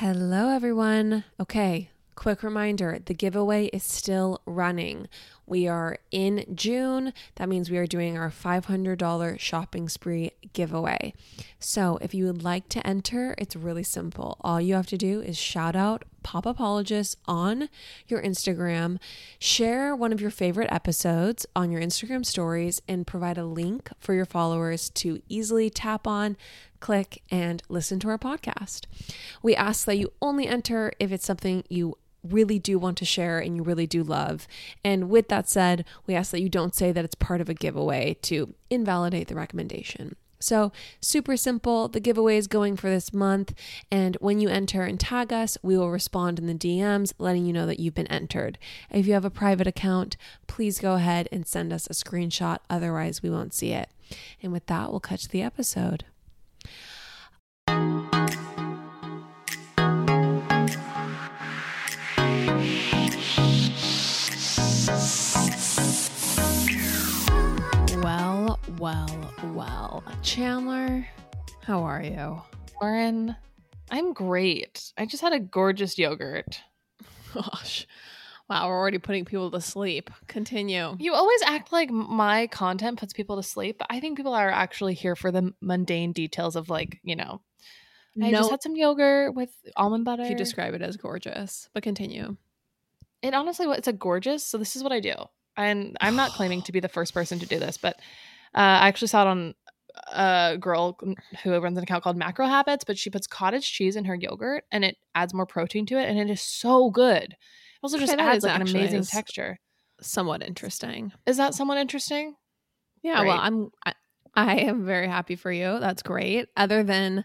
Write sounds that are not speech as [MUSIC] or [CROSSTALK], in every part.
Hello, everyone. Okay, quick reminder the giveaway is still running. We are in June. That means we are doing our $500 shopping spree giveaway. So, if you would like to enter, it's really simple. All you have to do is shout out Pop Apologists on your Instagram, share one of your favorite episodes on your Instagram stories, and provide a link for your followers to easily tap on, click, and listen to our podcast. We ask that you only enter if it's something you really do want to share and you really do love. And with that said, we ask that you don't say that it's part of a giveaway to invalidate the recommendation. So, super simple. The giveaway is going for this month. And when you enter and tag us, we will respond in the DMs letting you know that you've been entered. If you have a private account, please go ahead and send us a screenshot. Otherwise, we won't see it. And with that, we'll catch the episode. Well, well. Chandler, how are you? Lauren, I'm great. I just had a gorgeous yogurt. Gosh. Wow, we're already putting people to sleep. Continue. You always act like my content puts people to sleep, but I think people are actually here for the mundane details of like, you know, I just had some yogurt with almond butter. You describe it as gorgeous, but continue. It honestly, it's a gorgeous. So this is what I do, and I'm not claiming to be the first person to do this, but uh, I actually saw it on a girl who runs an account called Macro Habits, but she puts cottage cheese in her yogurt, and it adds more protein to it, and it is so good. It also just Okay, adds like an amazing texture. Somewhat interesting. Is that somewhat interesting? Yeah, well, I'm I, I am very happy for you. That's great. Other than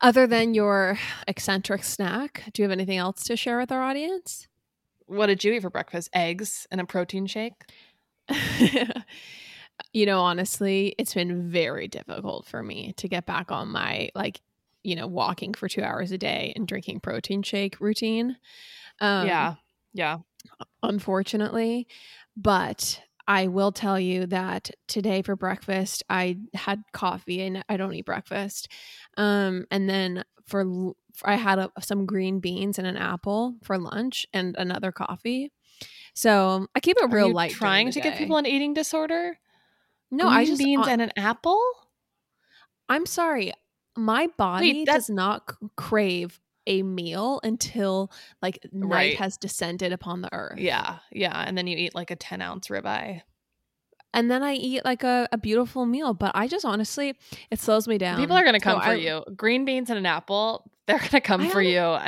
other than your eccentric snack, do you have anything else to share with our audience? What did you eat for breakfast? Eggs and a protein shake. [LAUGHS] you know, honestly, it's been very difficult for me to get back on my like, you know, walking for 2 hours a day and drinking protein shake routine. Um yeah, yeah. unfortunately. But I will tell you that today for breakfast, I had coffee and I don't eat breakfast. Um, and then for, I had a, some green beans and an apple for lunch and another coffee. So I keep it real light. Trying to give day. people an eating disorder. No, Green I just beans uh, and an apple. I'm sorry. My body that- does not crave a meal until like night Right. has descended upon the earth. Yeah, yeah. And then you eat like a ten ounce ribeye. and then I eat like a, a beautiful meal. But I just honestly, it slows me down. People are gonna So come for I- you. Green beans and an apple. They're gonna come I for you. [LAUGHS]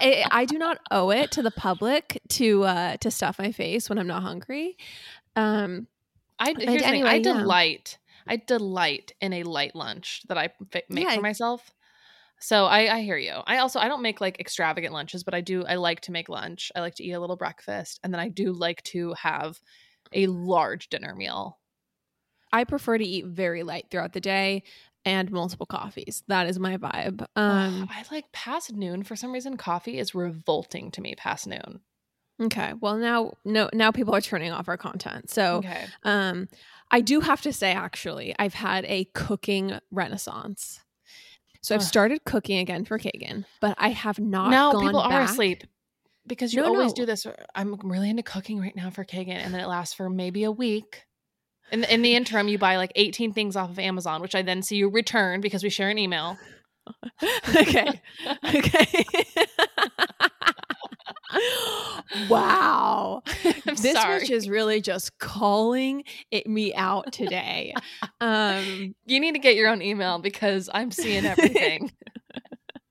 I, I do not owe it to the public to uh to stuff my face when I'm not hungry. Um, I here's the thing, I yeah. delight. I delight in a light lunch that I make Yeah. for myself. So I, I hear you. I also I don't make like extravagant lunches, but I do. I like to make lunch. I like to eat a little breakfast, and then I do like to have a large dinner meal. I prefer to eat very light throughout the day and multiple coffees. That is my vibe. Um, I like past noon. For some reason, coffee is revolting to me past noon. Okay. Well, now no now people are turning off our content. So Okay. Um, I do have to say, actually, I've had a cooking renaissance. So I've started cooking again for Kagan, but I have not. now gone people are asleep because you No, always no. do this. I'm really into cooking right now for Kagan, and then it lasts for maybe a week. In the, in the interim, you buy like 18 things off of Amazon, which I then see you return because we share an email. [LAUGHS] okay. [LAUGHS] Okay. [LAUGHS] wow. [LAUGHS] I'm this sorry. witch is really just calling it me out today. [LAUGHS] Um, you need to get your own email because I'm seeing everything.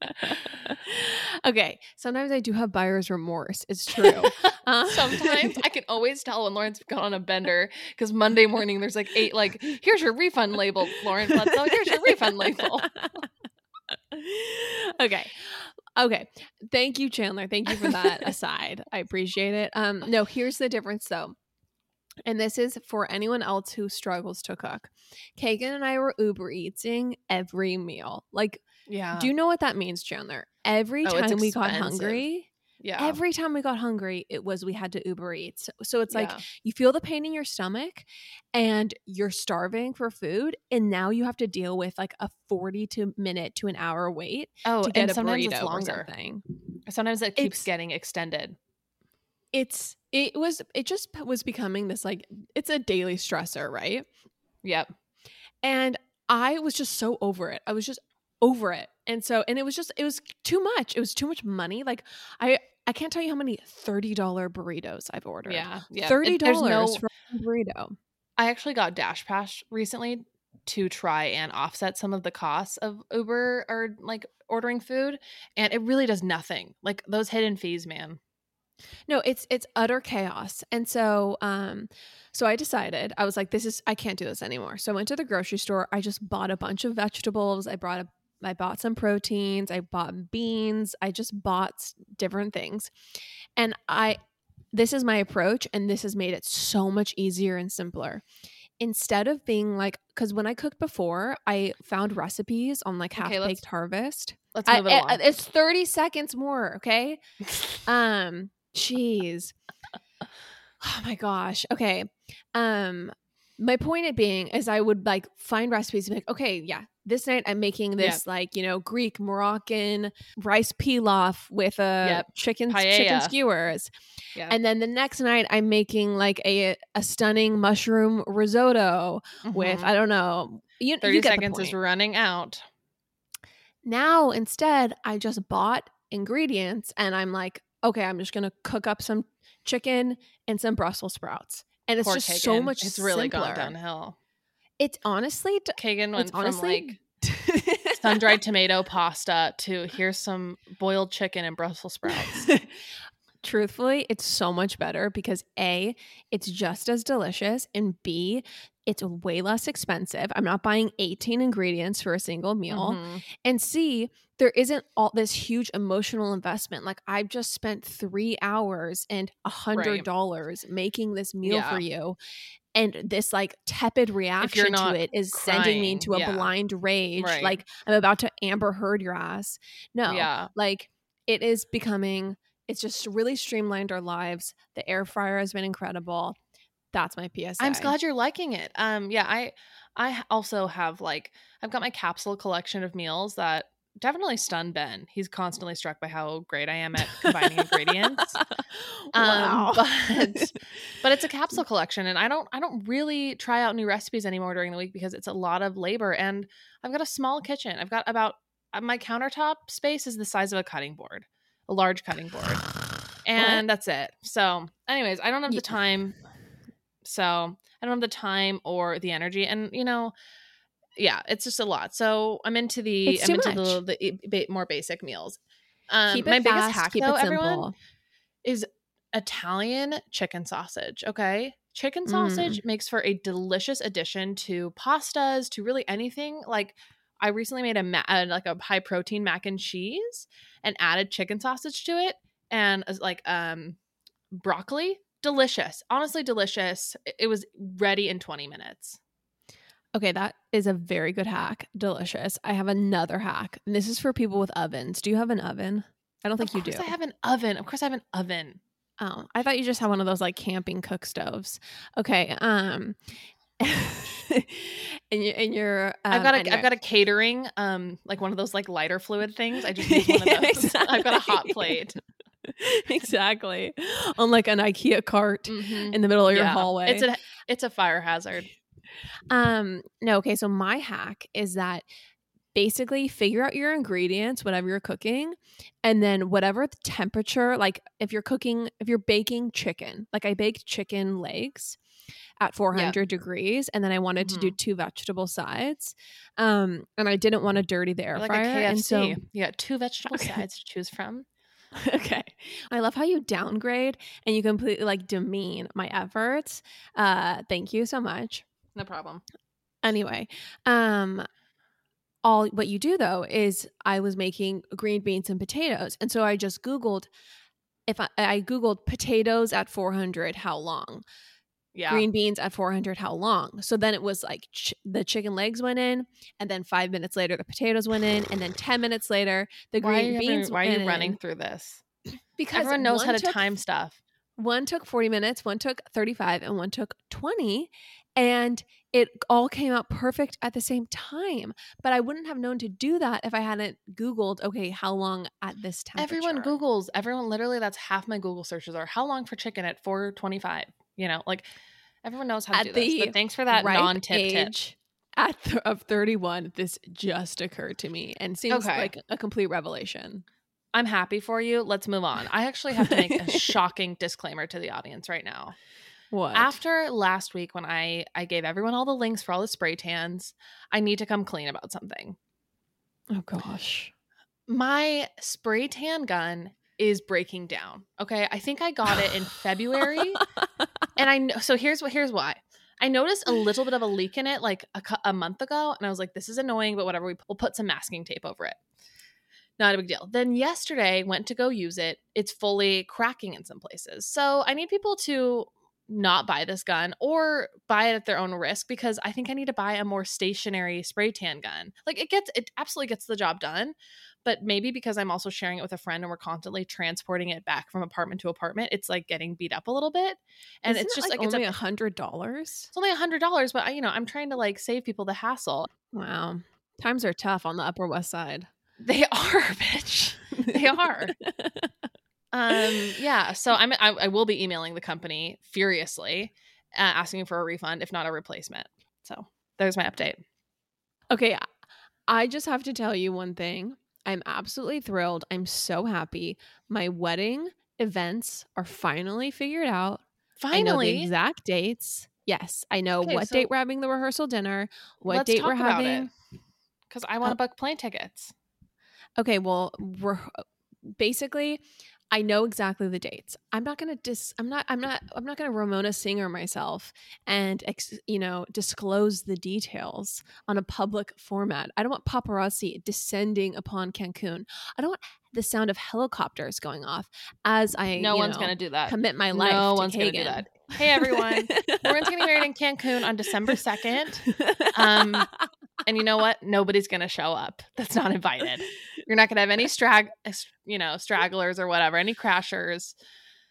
[LAUGHS] okay. Sometimes I do have buyer's remorse. It's true. Uh, Sometimes I can always tell when Lauren's gone on a bender because Monday morning there's like eight, like, here's your refund label, Lauren Bledsoe. Here's your refund label. okay. Okay. Thank you, Chandler. Thank you for that [LAUGHS] aside. I appreciate it. Um, no, here's the difference though. And this is for anyone else who struggles to cook. Kagan and I were Uber eating every meal. Like, Yeah. do you know what that means, Chandler? Every Oh, time we got hungry, Yeah. Every time we got hungry, it was we had to Uber Eats. So, so it's like Yeah. you feel the pain in your stomach and you're starving for food and now you have to deal with like a 40 to minute to an hour wait oh, to get and a sometimes burrito it's or longer. something. Sometimes it keeps It's- getting extended. It's it was it just was becoming this like it's a daily stressor, right? Yep. And I was just so over it. I was just over it. And so and it was just it was too much. It was too much money. Like I I can't tell you how many $30 burritos I've ordered. Yeah. Yeah. $30 no- for a burrito. I actually got Dash Pass recently to try and offset some of the costs of Uber or like ordering food, and it really does nothing. Like those hidden fees, man. No, it's it's utter chaos. And so um so I decided I was like this is I can't do this anymore. So I went to the grocery store. I just bought a bunch of vegetables. I brought a I bought some proteins, I bought beans, I just bought different things. And I this is my approach and this has made it so much easier and simpler. Instead of being like cuz when I cooked before, I found recipes on like Okay, Half let's Baked Harvest. Let's I, it along. it's 30 seconds more, okay? [LAUGHS] Um, jeez. Oh my gosh. Okay. Um, my point it being is I would like find recipes and be like, okay, yeah, this night I'm making this like, you know, Greek Moroccan rice pilaf with a Yep. chicken chicken skewers. And then the next night I'm making like a a stunning mushroom risotto with Mhm. I don't know. You, 30 you seconds is running out. Now instead, I just bought ingredients and I'm like, okay, I'm just gonna cook up some chicken and some Brussels sprouts. And it's Poor just so much It's really simpler. gone downhill. It's honestly Kagan went from honestly like [LAUGHS] sun dried tomato pasta to here's some boiled chicken and Brussels sprouts. [LAUGHS] Truthfully, it's so much better because A, it's just as delicious, and B, it's way less expensive. I'm not buying 18 ingredients for a single meal. Mhm. And C, there isn't all this huge emotional investment. Like I've just spent three hours and a hundred dollars making this meal Yeah. for you. And this like tepid reaction to it is sending me into a yeah. blind rage. Right. Like I'm about to Amber Heard your ass. No, Yeah. like it is becoming, it's just really streamlined our lives. The air fryer has been incredible. That's my PSA. I'm glad you're liking it. Um, yeah, I I also have like I've got my capsule collection of meals that definitely stun Ben. He's constantly struck by how great I am at combining ingredients. [LAUGHS] wow. Um, but [LAUGHS] but it's a capsule collection, and I don't I don't really try out new recipes anymore during the week because it's a lot of labor, and I've got a small kitchen. I've got about uh, my countertop space is the size of a cutting board, a large cutting board, [SIGHS] and that's it. So, anyways, I don't have the time. So I don't have the time or the energy, and you know, yeah, it's just a lot. So I'm into the It's I'm into the, the e- more basic meals. Um, my fast, biggest hack keep though, it everyone, is Italian chicken sausage. Okay. Chicken Mm. sausage makes for a delicious addition to pastas, to really anything. Like I recently made a ma- like a high protein mac and cheese and added chicken sausage to it and uh, like um broccoli. Delicious. Honestly delicious. It- was ready in 20 minutes. Okay, that is a very good hack. Delicious. I have another hack. And this is for people with ovens. Do you have an oven? I don't think you do. I have an oven. Of course I have an oven. oh, I thought you just had one of those like camping cook stoves. Okay. Um [LAUGHS] and you and you're um, I've got a have got a catering um like one of those like lighter fluid things. I just [LAUGHS] use one of those. I've got a hot plate. [LAUGHS] exactly. On like an IKEA cart Mhm. in the middle of your Yeah. hallway. It's a it's a fire hazard. [SIGHS] Um, no, okay, so my hack is that basically figure out your ingredients, whatever you're cooking, and then whatever the temperature, like if you're cooking, if you're baking chicken, like I baked chicken legs at 400 degrees, and then I wanted to do two vegetable sides. Um, and I didn't want to dirty the air like fryer. And so you got two vegetable Okay. sides to choose from. [LAUGHS] okay. I love how you downgrade and you completely like demean my efforts. Uh, thank you so much. No problem. anyway um all what you do though is i was making green beans and potatoes and so i just googled if i, I googled potatoes at 400 how long Yeah. green beans at 400 how long so then it was like ch- the chicken legs went in and then five minutes later the potatoes went in and then 10 minutes later the why green beans ever- why are you running in. through this? [CLEARS THROAT] because Everyone knows how to took- time stuff. One took 40 minutes, one took 35, and one took 20. And it all came out perfect at the same time. But I wouldn't have known to do that if I hadn't Googled, okay, how long at this time Everyone Googles. Everyone literally that's half my Google searches are how long for chicken at 425. You know, like everyone knows how to At do this. But thanks for that non-tip tip. at th- of 31 this just occurred to me and seems Okay. like a complete revelation I'm happy for you. Let's move on. I actually have to make a [LAUGHS] shocking disclaimer to the audience right now. what After last week when I I gave everyone all the links for all the spray tans, I need to come clean about something. oh gosh My spray tan gun is breaking down. Okay? I think I got it in February. [LAUGHS] and I know so here's what here's why. I noticed a little bit of a leak in it like a, a month ago, and I was like, "This is annoying," but whatever. We, we'll put some masking tape over it. Not a big deal. Then yesterday, went to go use it. It's fully cracking in some places. So I need people to not buy this gun or buy it at their own risk because I think I need to buy a more stationary spray tan gun. Like it gets, it absolutely gets the job done. But maybe because I'm also sharing it with a friend and we're constantly transporting it back from apartment to apartment, it's like getting beat up a little bit. And Isn't it's it, just like, only it's a hundred dollars it's only a hundred dollars, but I, you know, I'm trying to like save people the hassle. wow times are tough on the upper west side They are, [LAUGHS] bitch. They are. [LAUGHS] um, yeah. So I'm, I, I will be emailing the company furiously, uh, asking for a refund, if not a replacement. So there's my update. okay i just have to tell you one thing i'm absolutely thrilled i'm so happy my wedding events are finally figured out I know the Finally, exact dates. Yes, I know Okay, what so- date we're having the rehearsal dinner, what date we're having. because I want to Uh, book plane tickets. Okay, well, we're basically I know exactly the dates. I'm not going to dis I'm not I'm not I'm not going to Ramona Singer myself and ex, you know, disclose the details on a public format. I don't want paparazzi descending upon Cancun. I don't want the sound of helicopters going off as I No you one's know, gonna do that. commit my life no to one's gonna do that. Hey everyone, Lauren's getting married in Cancun on December second. [LAUGHS] Um, And you know what? Nobody's gonna show up. That's not invited. [LAUGHS] You're not gonna have any strag, you know, stragglers or whatever, any crashers.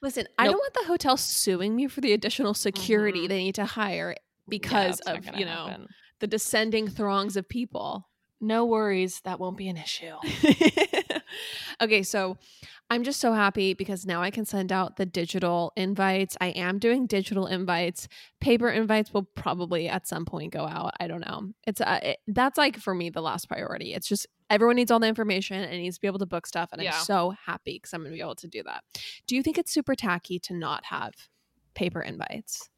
Listen, I don't want the hotel suing me for the additional security Mhm. they need to hire because not of, you know, happen. the descending throngs of people. No worries, that won't be an issue. [LAUGHS] okay, so I'm just so happy because now I can send out the digital invites. I am doing digital invites. Paper invites will probably at some point go out. I don't know. It's uh, it, that's like for me the last priority. It's just everyone needs all the information and needs to be able to book stuff and Yeah. I'm so happy because I'm going to be able to do that. Do you think it's super tacky to not have paper invites?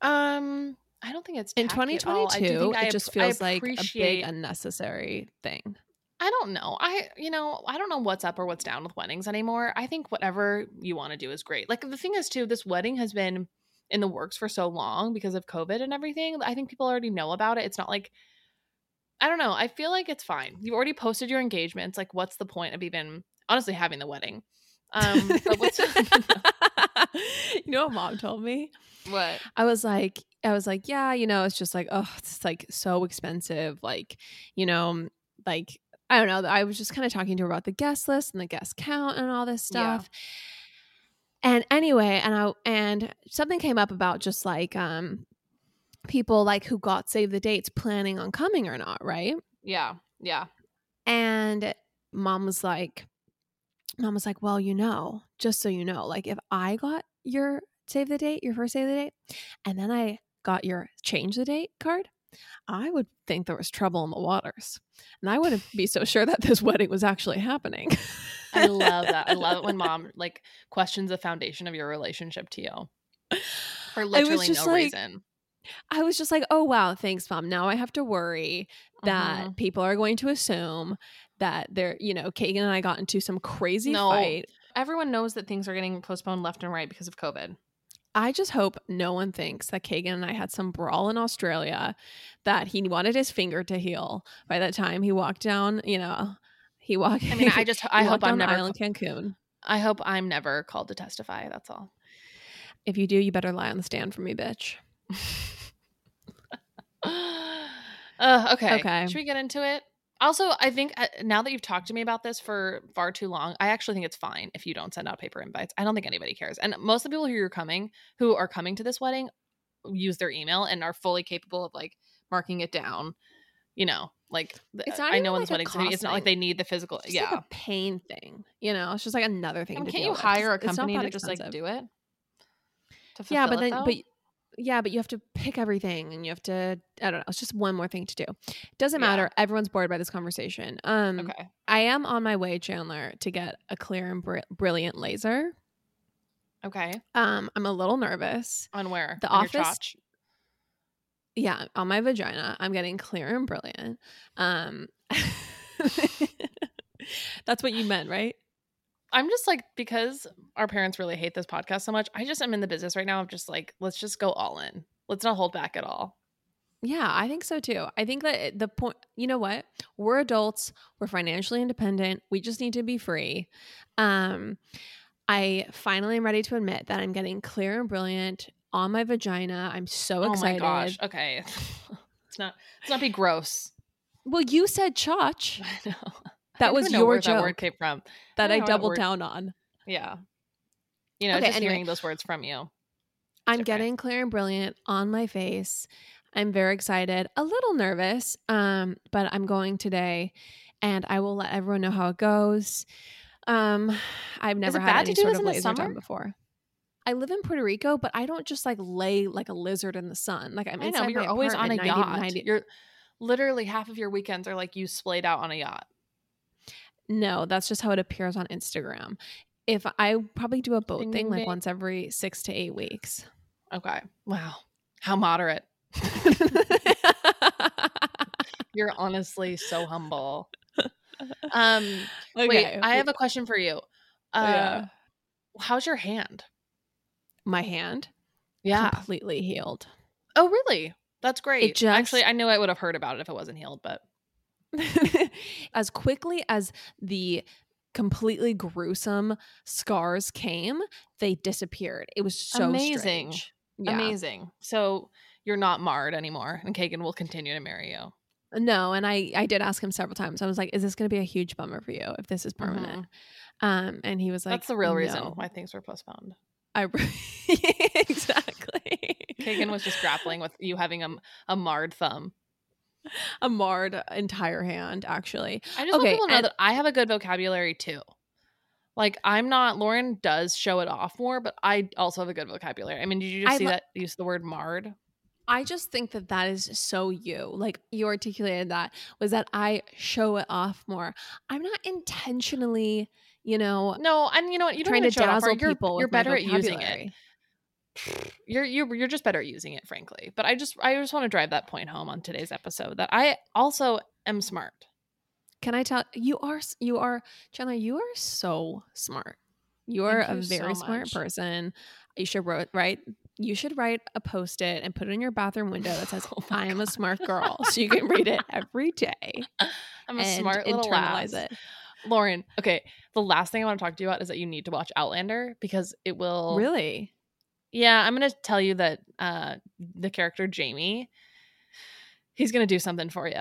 Um, I don't think it's In tacky at all. I do 2022, I it just feels like a big unnecessary thing. I don't know. I you know, I don't know what's up or what's down with weddings anymore. I think whatever you want to do is great. Like the thing is too, this wedding has been in the works for so long because of COVID and everything. I think people already know about it. It's not like I don't know. I feel like it's fine. You already posted your engagements. Like what's the point of even honestly having the wedding? Um [LAUGHS] [LAUGHS] you know what mom told me? what? I was like, I was like, yeah, you know, it's just like, oh, it's like so expensive. Like, you know, like, I don't know. I was just kind of talking to her about the guest list and the guest count and all this Yeah. stuff. And anyway, and I, and something came up about just like, um, people like who got save the dates planning on coming or not, right? Yeah. Yeah. And mom was like, mom was like, well, you know, just so you know, like if I got your save the date, your first save the date, and then I got your change the date card, I would think there was trouble in the waters. And I wouldn't be so sure that this [LAUGHS] wedding was actually happening. I love that. I love it when [LAUGHS] mom like questions the foundation of your relationship to you. For literally no like, reason. I was just like, oh, wow, thanks, mom. Now I have to worry that Mhm. people are going to assume that they're, you know, Kagan and I got into some crazy No. fight. everyone knows that things are getting postponed left and right because of COVID. I just hope no one thinks that Kagan and I had some brawl in Australia that he wanted his finger to heal by the time he walked down, you know, he walked. I mean, I [LAUGHS] just I hope I'm never island Cancun. I hope I'm never called to testify. That's all. If you do, you better lie on the stand for me, bitch. [LAUGHS] uh, okay. Okay. Should we get into it? Also, I think uh, now that you've talked to me about this for far too long, I actually think it's fine if you don't send out paper invites. I don't think anybody cares. And most of the people who are coming, who are coming to this wedding, use their email and are fully capable of like marking it down. You know, like It's uh, not I know when like this gonna. It's not like they need the physical. It's yeah. like a pain thing, you know. It's just like another thing. And to can't you with. hire a company to just like do it? Yeah, but then, though? but yeah, but you have to pick everything, and you have to. I don't know. It's just one more thing to do. Doesn't Yeah. matter. Everyone's bored by this conversation. Um, okay. I am on my way, Chandler, to get a clear and br- brilliant laser. Okay. Um, I'm a little nervous. On where? The On office-? Yeah, on my vagina, I'm getting clear and brilliant. Um, [LAUGHS] that's what you meant, right? I'm just like because our parents really hate this podcast so much. I just am in the business right now of just like let's just go all in. Let's not hold back at all. Yeah, I think so too. I think that the point, you know what? We're adults, we're financially independent. We just need to be free. Um I finally am ready to admit that I'm getting clear and brilliant on my vagina. I'm so excited. Oh my gosh. Okay. [LAUGHS] it's not let's not be gross. Well, you said chotch. [LAUGHS] I know. That was your where that word joke came from. that I I that doubled down on. Yeah. You know, Okay, just anyway. hearing those words from you. I'm okay. getting clear and brilliant on my face. I'm very excited, a little nervous, um, but I'm going today, and I will let everyone know how it goes. Um, I've never had any do sort this of in the laser summer? before. I live in Puerto Rico, but I don't just like lay like a lizard in the sun. Like I'm I know, you're always on a 90 yacht. 90 You're literally half of your weekends are like you splayed out on a yacht. No, that's just how it appears on Instagram. If I probably do a boat Ding, thing like ding. once every six to eight weeks. Okay. Wow. How moderate. [LAUGHS] You're honestly so humble. Um wait, I have a question for you. Uh Yeah. how's your hand? my hand Yeah. completely healed. Oh, really? That's great. just- Actually, I knew I would have heard about it if it wasn't healed, but [LAUGHS] as quickly as the completely gruesome scars came, they disappeared. It was so Amazing. strange. Yeah. amazing. So you're not marred anymore, and Kagan will continue to marry you. No, and I I did ask him several times. I was like, "Is this going to be a huge bummer for you if this is permanent?" Um, and he was like, That's the real reason why things were postponed. I [LAUGHS] exactly. Kagan was just grappling with you having a, a marred thumb. [LAUGHS] a marred entire hand. Actually, I just Okay, want people to know and- that I have a good vocabulary too. Like I'm not Lauren does show it off more, but I also have a good vocabulary. I mean, did you just I see lo- that use the word marred? I just think that that is so you. Like you articulated that was that I show it off more. I'm not intentionally, you know, No, and you know what? You don't trying to show it off dazzle. You're, people. you're better at using it. You're you're you're just better at using it, frankly. But I just I just want to drive that point home on today's episode that I also am smart. Can I tell you are you are Chandler? You are so smart. You are Thank a you so very smart much. person. You should wrote write. You should write a post it and put it in your bathroom window that says [LAUGHS] Oh "I am a smart girl," so you can read it [LAUGHS] every day I'm a smart little internalize lass. it. Lauren, okay. The last thing I want to talk to you about is that you need to watch Outlander because it will Really? Yeah, I'm gonna tell you that uh the character Jamie, he's gonna do something for you.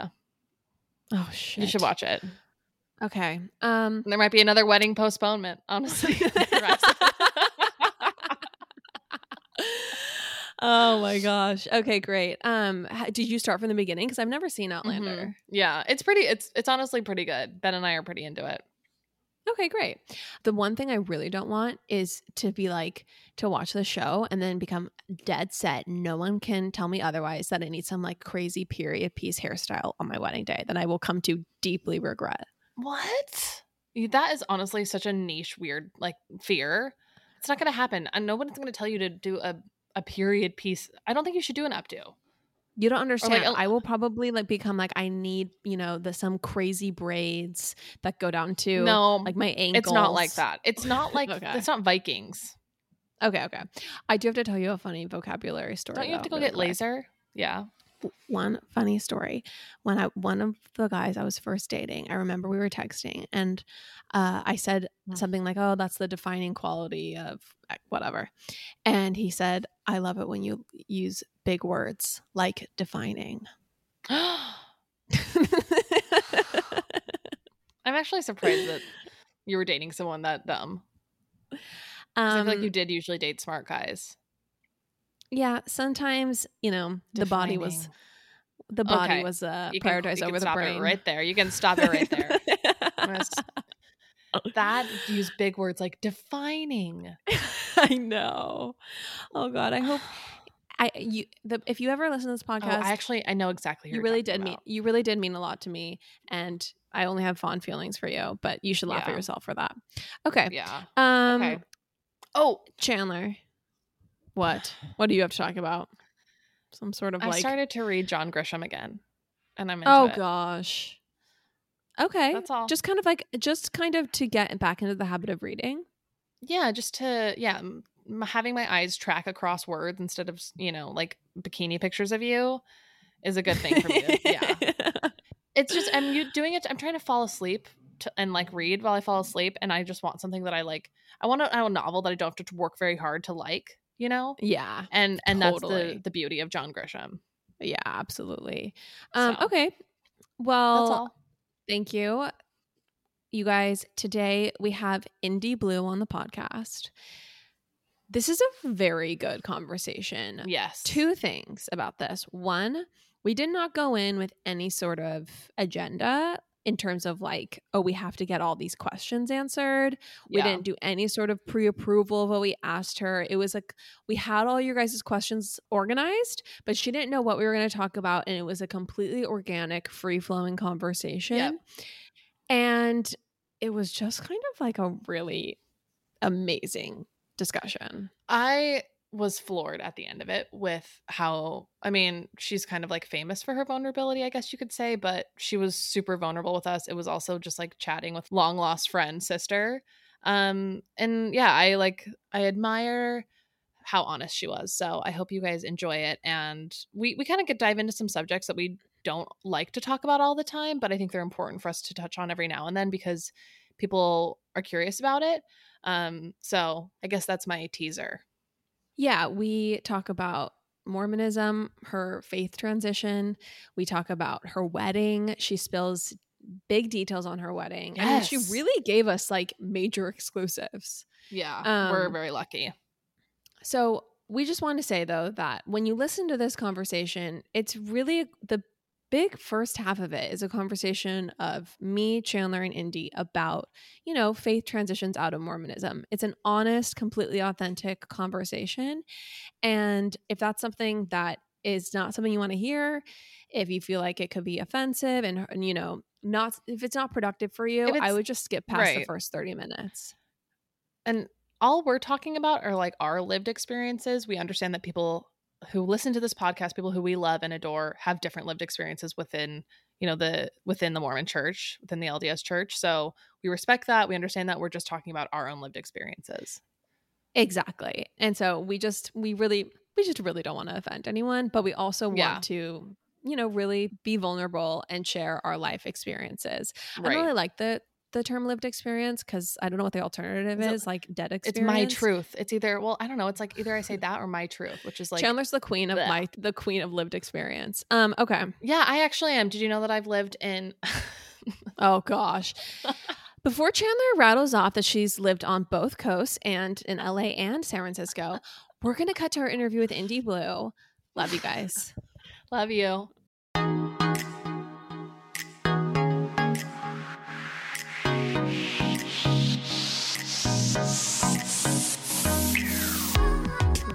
Oh shit! You should watch it. Okay. Um. There might be another wedding postponement, honestly. [LAUGHS] [LAUGHS] oh my gosh. Okay, great. Um, did you start from the beginning? Because I've never seen Outlander. Mhm. Yeah, it's pretty it's it's honestly pretty good. Ben and I are pretty into it. Okay, great. The one thing I really don't want is to be like to watch the show and then become dead set. No one can tell me otherwise that I need some like crazy period piece hairstyle on my wedding day that I will come to deeply regret. What? That is honestly such a niche, weird like fear. It's not gonna happen. And nobody's gonna tell you to do a, a period piece. I don't think you should do an updo. You don't understand. I will probably like become like I need, you know, the some crazy braids that go down to No, like my ankles. it's not like that. It's not [LAUGHS] like Okay. it's not Vikings. Okay, okay. I do have to tell you a funny vocabulary story. Don't you have though, to go really get quick. laser? Yeah. One funny story when i one of the guys i was first dating i remember we were texting and uh, i said Mm. something like oh that's the defining quality of uh, whatever and he said i love it when you use big words like defining [LAUGHS] I'm actually surprised that you were dating someone that dumb. 'Cause I feel like you Um, did usually date smart guys. Yeah, sometimes you know the body was the body Okay. was uh, You can, prioritized you over can the stop brain. it right there. You can stop it right there. I'm gonna s- that use big words like defining. [LAUGHS] I know. Oh God, I hope [SIGHS] I you the if you ever listen to this Oh, podcast, I actually I know exactly. Who you really did mean you really did mean a lot to me, and I only have fond feelings for you. But you should laugh at yourself for that. Okay. Yeah. Um, Okay. Oh, Chandler, what? What do you have to talk about? Some sort of like I like. started to read John Grisham again, and I'm into oh it. gosh. Okay. That's all. Just kind of like just kind of to get back into the habit of reading. yeah, just to yeah, m- m- having my eyes track across words instead of you know like bikini pictures of you is a good thing for me. to- [LAUGHS] yeah, it's just I'm you doing it. I'm trying to fall asleep to, and like read while I fall asleep, and I just want something that I like. I want a, a novel that I don't have to work very hard to like. You know, yeah. and and that's the the beauty of John Grisham. Yeah, absolutely. Um, So, okay. Well, That's all. thank you. You guys, today we have Indy Blue on the podcast. This is a very good conversation. Yes. Two things about this. One, we did not go in with any sort of agenda in terms of like, oh, we have to get all these questions answered. We Yeah. didn't do any sort of pre approval of what we asked her. It was like we had all your guys' questions organized, but she didn't know what we were going to talk about. And it was a completely organic, free flowing conversation. Yep. And it was just kind of like a really amazing discussion. I was floored at the end of it with how I mean, she's kind of like famous for her vulnerability, I guess you could say, but she was super vulnerable with us. It was also just like chatting with long lost friend, sister. Um and yeah, I like I admire how honest she was. So I hope you guys enjoy it and we we kind of get dive into some subjects that we don't like to talk about all the time, but I think they're important for us to touch on every now and then because people are curious about it. Um so I guess that's my teaser. Yeah, we talk about Mormonism, her faith transition. We talk about her wedding. She spills big details on her wedding. I mean, she really gave us like major exclusives. Yeah, we're Um, very lucky. So, we just want to say though that when you listen to this conversation, it's really the big first half of it is a conversation of me, Chandler, and Indy about, you know, faith transitions out of Mormonism. It's an honest, completely authentic conversation. And if that's something that is not something you want to hear, if you feel like it could be offensive and, and, you know, not if it's not productive for you, I would just skip past the first 30 minutes. And all we're talking about are like our lived experiences. We understand that people who listen to this podcast, people who we love and adore, have different lived experiences within, you know, the within the Mormon church, within the LDS church. So we respect that. We understand that we're just talking about our own lived experiences. Exactly. And so we just we really we just really don't want to offend anyone, but we also want Yeah. to, you know, really be vulnerable and share our life experiences. I Right. don't really like the the term lived experience because I don't know what the alternative Is is, like dead experience. It's my truth. It's either well, I don't know. It's like either I say that or my truth, which is like Chandler's the queen of bleh. my the queen of lived experience. Um, okay. Yeah, I actually am. Did you know that I've lived in [LAUGHS] Oh gosh. Before Chandler rattles off that she's lived on both coasts and in LA and San Francisco, we're gonna cut to our interview with Indy Blue. Love you guys. [LAUGHS] Love you.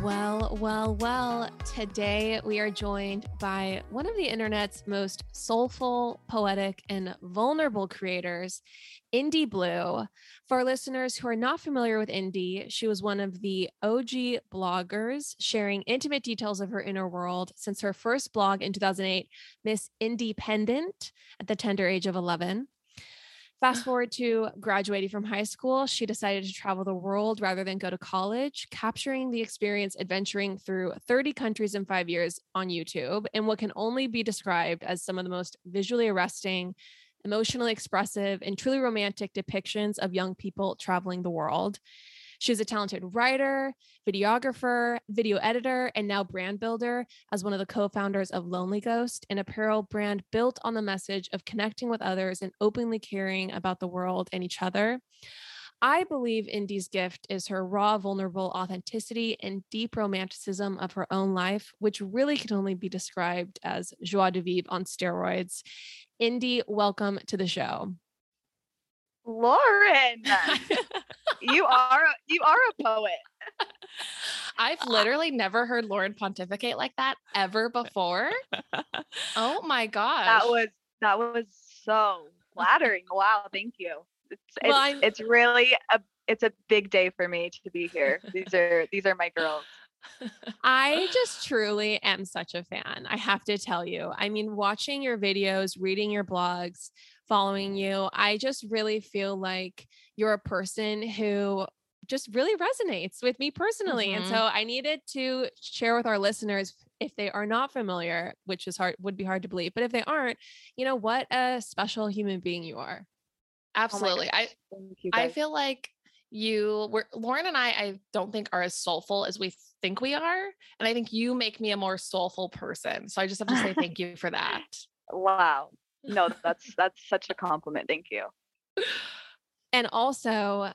Well, well, well, today we are joined by one of the internet's most soulful, poetic, and vulnerable creators, Indy Blue. For listeners who are not familiar with Indy, she was one of the OG bloggers sharing intimate details of her inner world since her first blog in 2008, Miss Independent, at the tender age of 11. Fast forward to graduating from high school, she decided to travel the world rather than go to college, capturing the experience adventuring through 30 countries in five years on YouTube in what can only be described as some of the most visually arresting, emotionally expressive, and truly romantic depictions of young people traveling the world. She's a talented writer, videographer, video editor, and now brand builder as one of the co founders of Lonely Ghost, an apparel brand built on the message of connecting with others and openly caring about the world and each other. I believe Indy's gift is her raw, vulnerable authenticity and deep romanticism of her own life, which really can only be described as joie de vivre on steroids. Indy, welcome to the show. Lauren, [LAUGHS] you are a, you are a poet. I've literally never heard Lauren pontificate like that ever before. oh my gosh. That was that was so flattering. Wow, thank you. It's well, it's, it's really a it's a big day for me to be here. These are these are my girls. [LAUGHS] I just truly am such a fan. I have to tell you. I mean, watching your videos, reading your blogs, following you, I just really feel like you're a person who just really resonates with me personally. Mm-hmm. And so I needed to share with our listeners if they are not familiar, which is hard would be hard to believe, but if they aren't, you know, what a special human being you are. Oh Absolutely. Oh I I feel like you were Lauren and I I don't think are as soulful as we think we are and I think you make me a more soulful person. So I just have to say thank you for that. Wow. No, that's that's such a compliment. Thank you. And also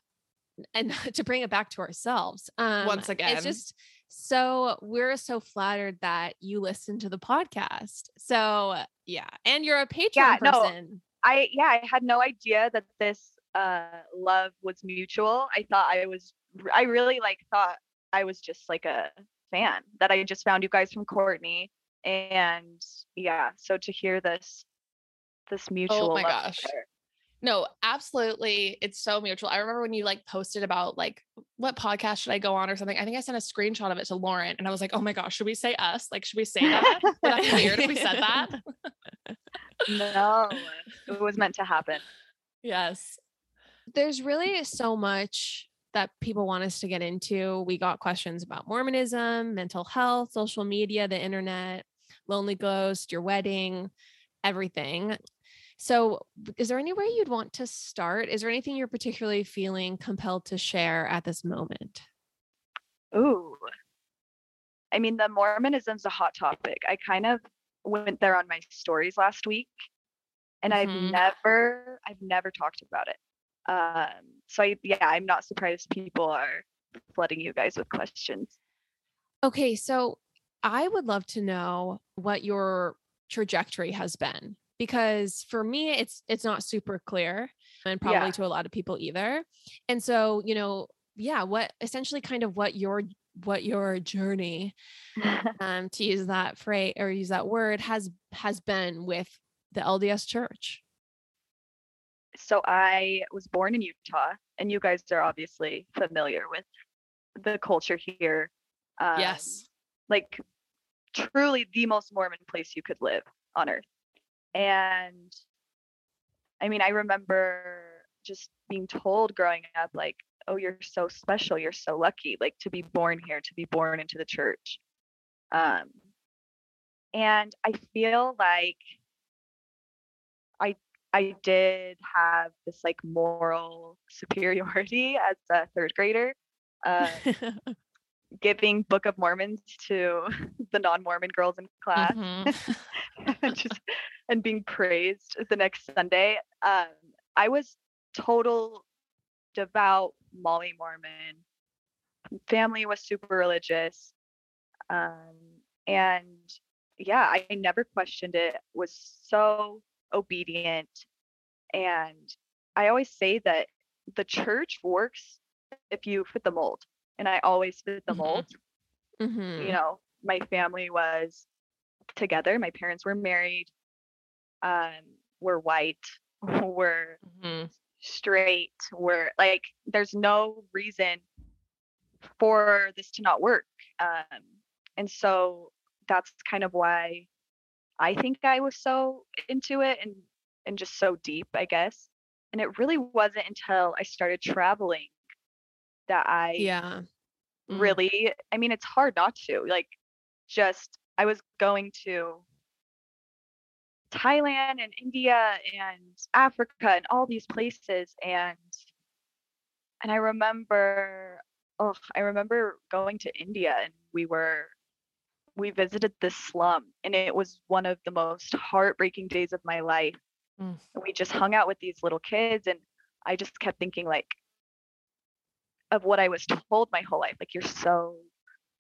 and [LAUGHS] to bring it back to ourselves. Um once again. It's just so we're so flattered that you listen to the podcast. So yeah, and you're a Patreon yeah, person. No I yeah, I had no idea that this uh love was mutual. I thought I was I really like thought I was just like a fan that I just found you guys from Courtney and yeah, so to hear this this oh mutual Oh my gosh. There. No, absolutely. It's so mutual. I remember when you like posted about like what podcast should I go on or something. I think I sent a screenshot of it to Lauren and I was like, oh my gosh, should we say us? Like, should we say that? Weird if we said that? [LAUGHS] no, it was meant to happen. [LAUGHS] Yes. There's really so much that people want us to get into. We got questions about Mormonism, mental health, social media, the internet, Lonely Ghost, your wedding, everything. So, is there anywhere you'd want to start? Is there anything you're particularly feeling compelled to share at this moment? Ooh. I mean, the Mormonism's a hot topic. I kind of went there on my stories last week and mm-hmm. I've never I've never talked about it. Um so I, yeah, I'm not surprised people are flooding you guys with questions. Okay, so I would love to know what your trajectory has been because for me it's it's not super clear and probably yeah. to a lot of people either. And so, you know, yeah, what essentially kind of what your what your journey [LAUGHS] um, to use that phrase or use that word has has been with the LDS church. So I was born in Utah and you guys are obviously familiar with the culture here. Um, yes. Like truly the most Mormon place you could live on earth. And I mean, I remember just being told growing up like oh you're so special you're so lucky like to be born here to be born into the church um and i feel like i i did have this like moral [LAUGHS] superiority as a third grader uh, [LAUGHS] giving book of mormons to [LAUGHS] the non-mormon girls in class mm-hmm. just and being praised the next sunday um i was total devout Molly Mormon. Family was super religious. Um, and yeah, I never questioned it, was so obedient. And I always say that the church works if you fit the mold. And I always fit the mm-hmm. mold. Mm-hmm. You know, my family was together, my parents were married, um, we're white, [LAUGHS] we're mm-hmm straight where like there's no reason for this to not work um, and so that's kind of why i think i was so into it and and just so deep i guess and it really wasn't until i started traveling that i yeah mm. really i mean it's hard not to like just i was going to Thailand and India and Africa and all these places and and I remember oh, I remember going to India and we were we visited this slum and it was one of the most heartbreaking days of my life. Mm. We just hung out with these little kids and I just kept thinking like of what I was told my whole life. Like you're so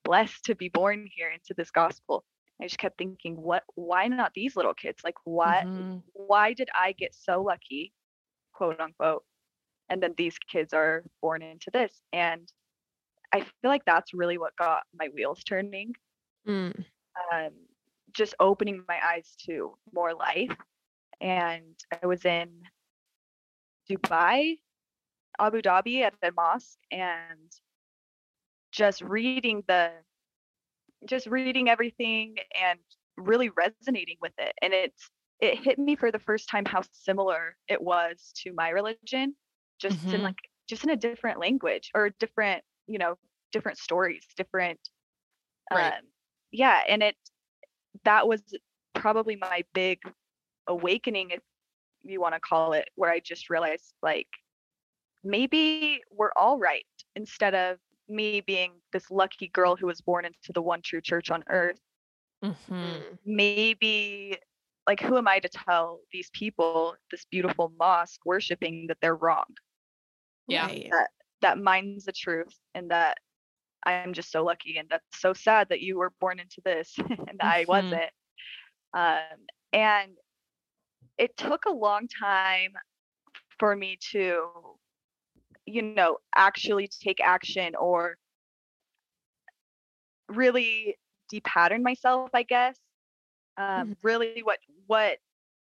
blessed to be born here into this gospel. I just kept thinking, what why not these little kids? Like what Mhm. why did I get so lucky, quote unquote, and then these kids are born into this? And I feel like that's really what got my wheels turning. Mm. Um, just opening my eyes to more life. And I was in Dubai, Abu Dhabi at the mosque, and just reading the, just reading everything and really resonating with it. And it's it hit me for the first time how similar it was to my religion, just in Mhm. like just in a different language or different, you know, different stories, different Right. um yeah, and it that was probably my big awakening if you want to call it where I just realized like maybe we're all right instead of me being this lucky girl who was born into the one true church on earth Mhm. Mm. maybe like who am I to tell these people this beautiful mosque worshiping that they're wrong Yeah. Right. that mine's the truth and that I'm just so lucky and that's so sad that you were born into this [LAUGHS] and I Mhm. wasn't. Um, and it took a long time for me to, you know, actually take action or really depattern myself, I guess. Um, really what what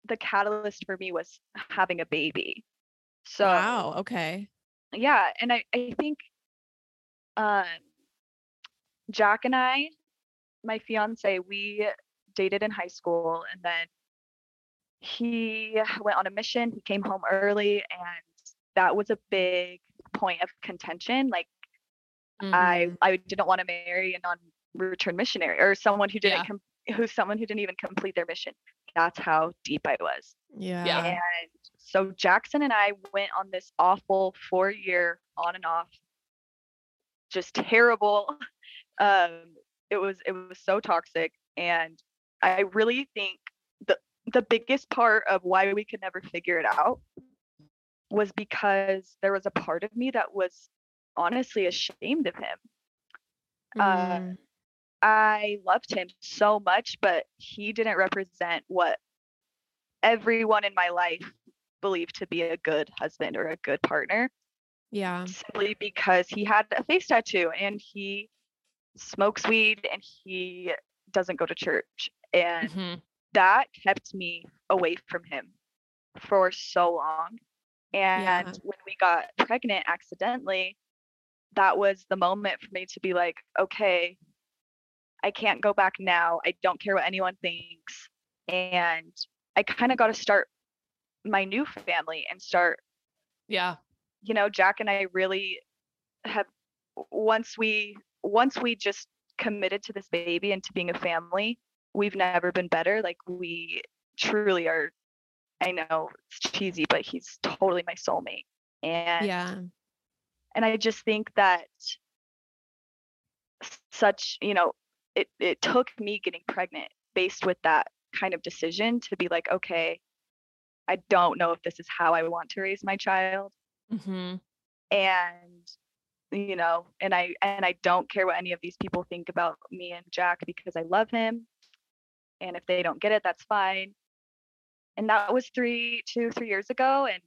the catalyst for me was having a baby. So wow. Okay. yeah and i i think um jack and i my fiance we dated in high school and then he went on a mission he came home early and that was a big point of contention like i Mhm. i didn't want to marry a non-return missionary or someone who didn't Yeah. com- who's someone who didn't even complete their mission that's how deep i was Yeah. Yeah. and so Jackson and I went on this awful four year on and off, just terrible. [LAUGHS] Um, it was it was so toxic. And I really think the the biggest part of why we could never figure it out was because there was a part of me that was honestly ashamed of him. Uh, Mm. I loved him so much, but he didn't represent what everyone in my life believed to be a good husband or a good partner yeah. simply because he had a face tattoo and he smokes weed and he doesn't go to church. And Mhm. that kept me away from him for so long. And Yeah. when we got pregnant accidentally, that was the moment for me to be like, okay, I can't go back now. I don't care what anyone thinks. And I kind of got to start my new family and start, Yeah. you know, Jack and I really have once we once we just committed to this baby and to being a family, we've never been better. Like we truly are I know it's cheesy, but he's totally my soulmate. And Yeah. and I just think that such, you know, it it took me getting pregnant based with that kind of decision to be like, okay, I don't know if this is how I want to raise my child Mhm. and you know and i and i don't care what any of these people think about me and jack because i love him and if they don't get it that's fine and that was three two three years ago and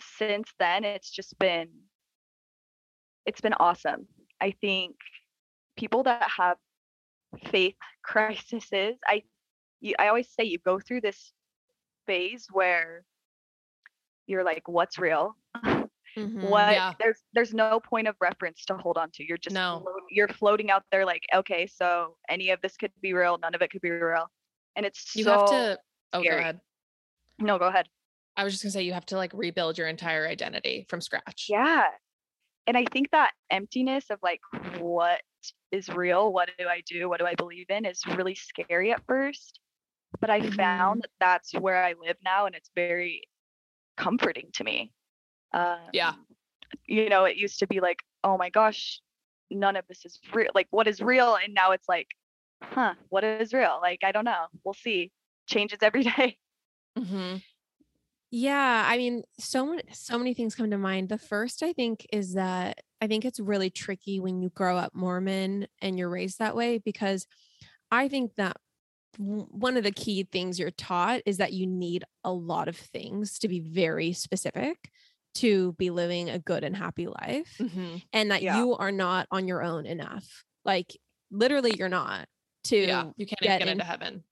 since then it's just been it's been awesome i think people that have faith crises i you, i always say you go through this phase where you're like what's real [LAUGHS] Mhm. what Yeah. there's there's no point of reference to hold on to you're just No. float- you're floating out there like okay so any of this could be real none of it could be real and it's You so have to Oh, scary. ahead. No go ahead. I was just gonna say you have to like rebuild your entire identity from scratch. yeah. And i think that emptiness of like what is real what do i do what do i believe in is really scary at first. But i Mhm. found that that's where i live now and it's very comforting to me. Um, Yeah. you know it used to be like oh my gosh none of this is real like what is real? And now it's like huh what is real? Like i don't know. We'll see. Changes every [LAUGHS] day Mm-hmm. Yeah, I mean, so many so many things come to mind. The first I think is that I think it's really tricky when you grow up Mormon and you're raised that way because I think that one of the key things you're taught is that you need a lot of things to be very specific to be living a good and happy life Mm-hmm. and that Yeah. you are not on your own enough. Like literally you're not to Yeah, you can't get get in- into heaven.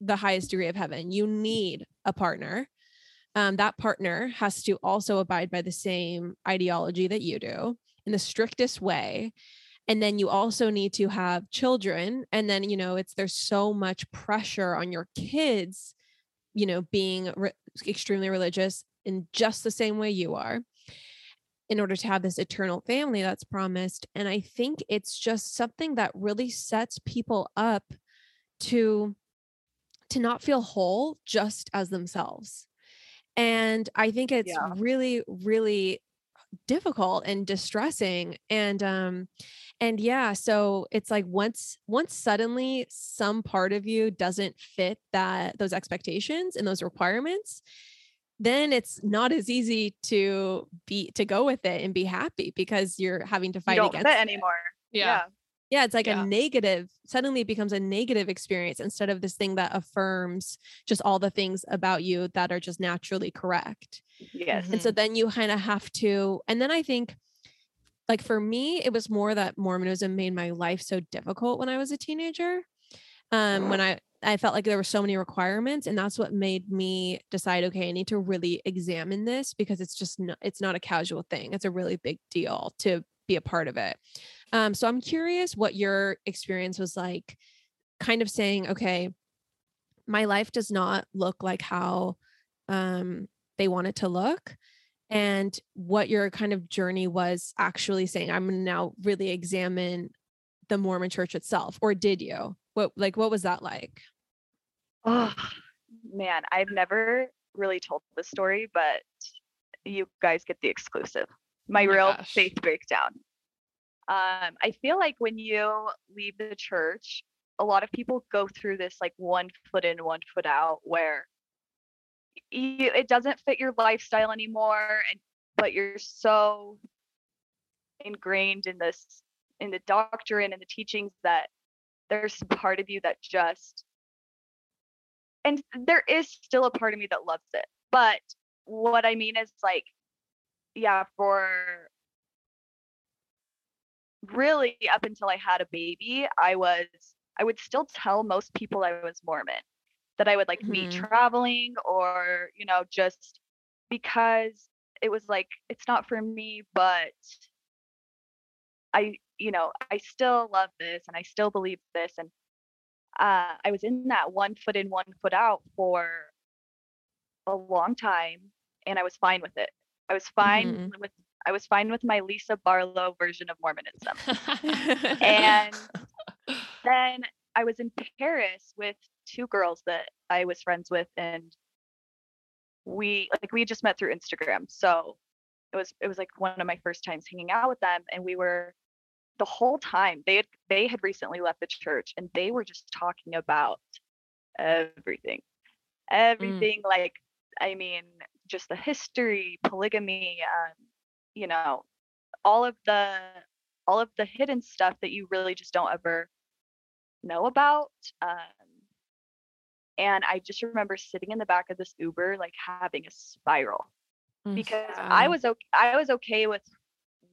The highest degree of heaven. You need a partner. Um, that partner has to also abide by the same ideology that you do in the strictest way. And then you also need to have children. And then, you know, it's there's so much pressure on your kids, you know, being re- extremely religious in just the same way you are in order to have this eternal family that's promised. And I think it's just something that really sets people up to to not feel whole just as themselves. And I think it's Yeah. really, really difficult and distressing. And um, and yeah, so it's like once once suddenly some part of you doesn't fit that those expectations and those requirements, then it's not as easy to be to go with it and be happy because you're having to you fight don't against fit anymore Yeah. yeah, it's like Yeah. a negative, suddenly it becomes a negative experience instead of this thing that affirms just all the things about you that are just naturally correct. yes And so then you kind of have to, and then I think like for me, it was more that Mormonism made my life so difficult when I was a teenager. Um, when I I felt like there were so many requirements, and that's what made me decide, okay, I need to really examine this because it's just not, it's not a casual thing. It's a really big deal to be a part of it. Um, so I'm curious what your experience was like, kind of saying, okay, my life does not look like how um, they want it to look and what your kind of journey was actually saying i'm going to now really examine the mormon church itself or did you? What like what was that like? Oh man i've never really told the story but you guys get the exclusive. My Oh my real gosh. faith breakdown um i feel like when you leave the church a lot of people go through this like one foot in one foot out where you, it doesn't fit your lifestyle anymore and but you're so ingrained in this in the doctrine and the teachings that there's part of you that just and there is still a part of me that loves it but what i mean is like yeah for really up until i had a baby i was i would still tell most people i was mormon that i would like meet Mhm. traveling or you know just because it was like it's not for me but i you know i still love this and i still believe this and uh, i was in that one foot in one foot out for a long time and i was fine with it i was fine Mhm. with i was fine with my lisa barlow version of mormonism [LAUGHS] and then I was in Paris with two girls that I was friends with, and we like we just met through Instagram. So it was it was like one of my first times hanging out with them, and we were the whole time they had they had recently left the church, and they were just talking about everything, everything. Like I mean, just the history, polygamy, um, you know, all of the all of the hidden stuff that you really just don't ever know about. Um, and I just remember sitting in the back of this Uber, like having a spiral because I was okay. I was okay with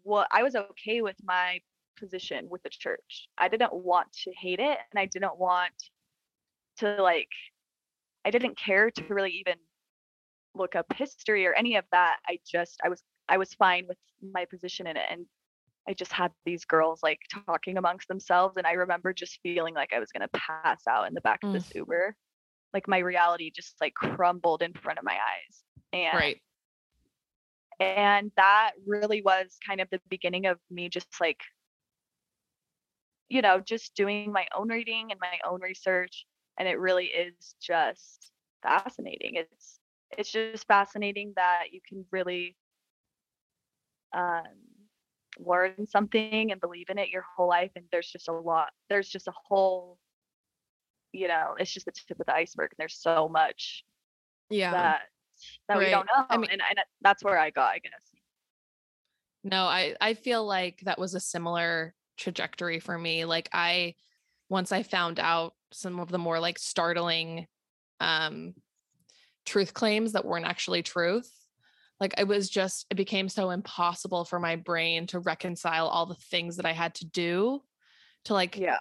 what I was okay with my position with the church. I didn't want to hate it, and I didn't want to like. I didn't care to really even look up history or any of that. I just I was I was fine with my position in it, and I just had these girls like talking amongst themselves, and I remember just feeling like I was gonna pass out in the back of mm. this Uber. Like my reality just like crumbled in front of my eyes, and right. and that really was kind of the beginning of me just like you know just doing my own reading and my own research and it really is just fascinating it's it's just fascinating that you can really um learn something and believe in it your whole life and there's just a lot there's just a whole you know it's just the tip of the iceberg and there's so much Yeah. that that we don't know I mean- and, and that's where i got i guess No, I I feel like that was a similar trajectory for me. Like I once I found out some of the more like startling um truth claims that weren't actually truth, like it was just it became so impossible for my brain to reconcile all the things that I had to do to like yeah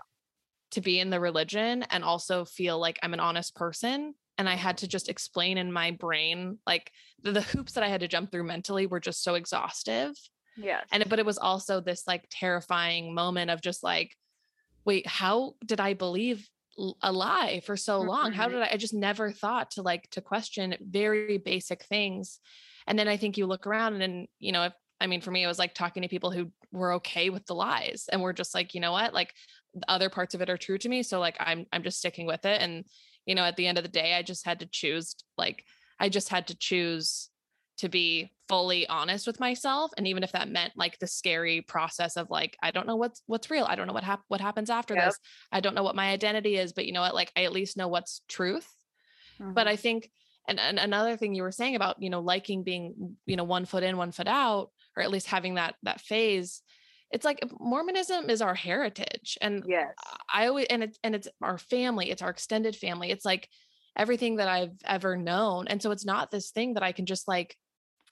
to be in the religion and also feel like I'm an honest person. And I had to just explain in my brain, like the, the hoops that I had to jump through mentally were just so exhaustive yeah and but it was also this like terrifying moment of just like wait how did i believe a lie for so long how Mhm. did I, I just never thought to like to question very basic things and then i think you look around and then you know if i mean for me it was like talking to people who were okay with the lies and we're just like you know what like the other parts of it are true to me so like i'm i'm just sticking with it and you know at the end of the day i just had to choose like i just had to choose to be fully honest with myself and even if that meant like the scary process of like i don't know what's what's real i don't know what hap- what happens after Yep. this i don't know what my identity is but you know what like i at least know what's truth but Mhm. i think and, and another thing you were saying about you know liking being you know one foot in one foot out or at least having that that phase it's like mormonism is our heritage and yes I always and it's and it's our family, it's our extended family. It's like everything that I've ever known. And so it's not this thing that I can just like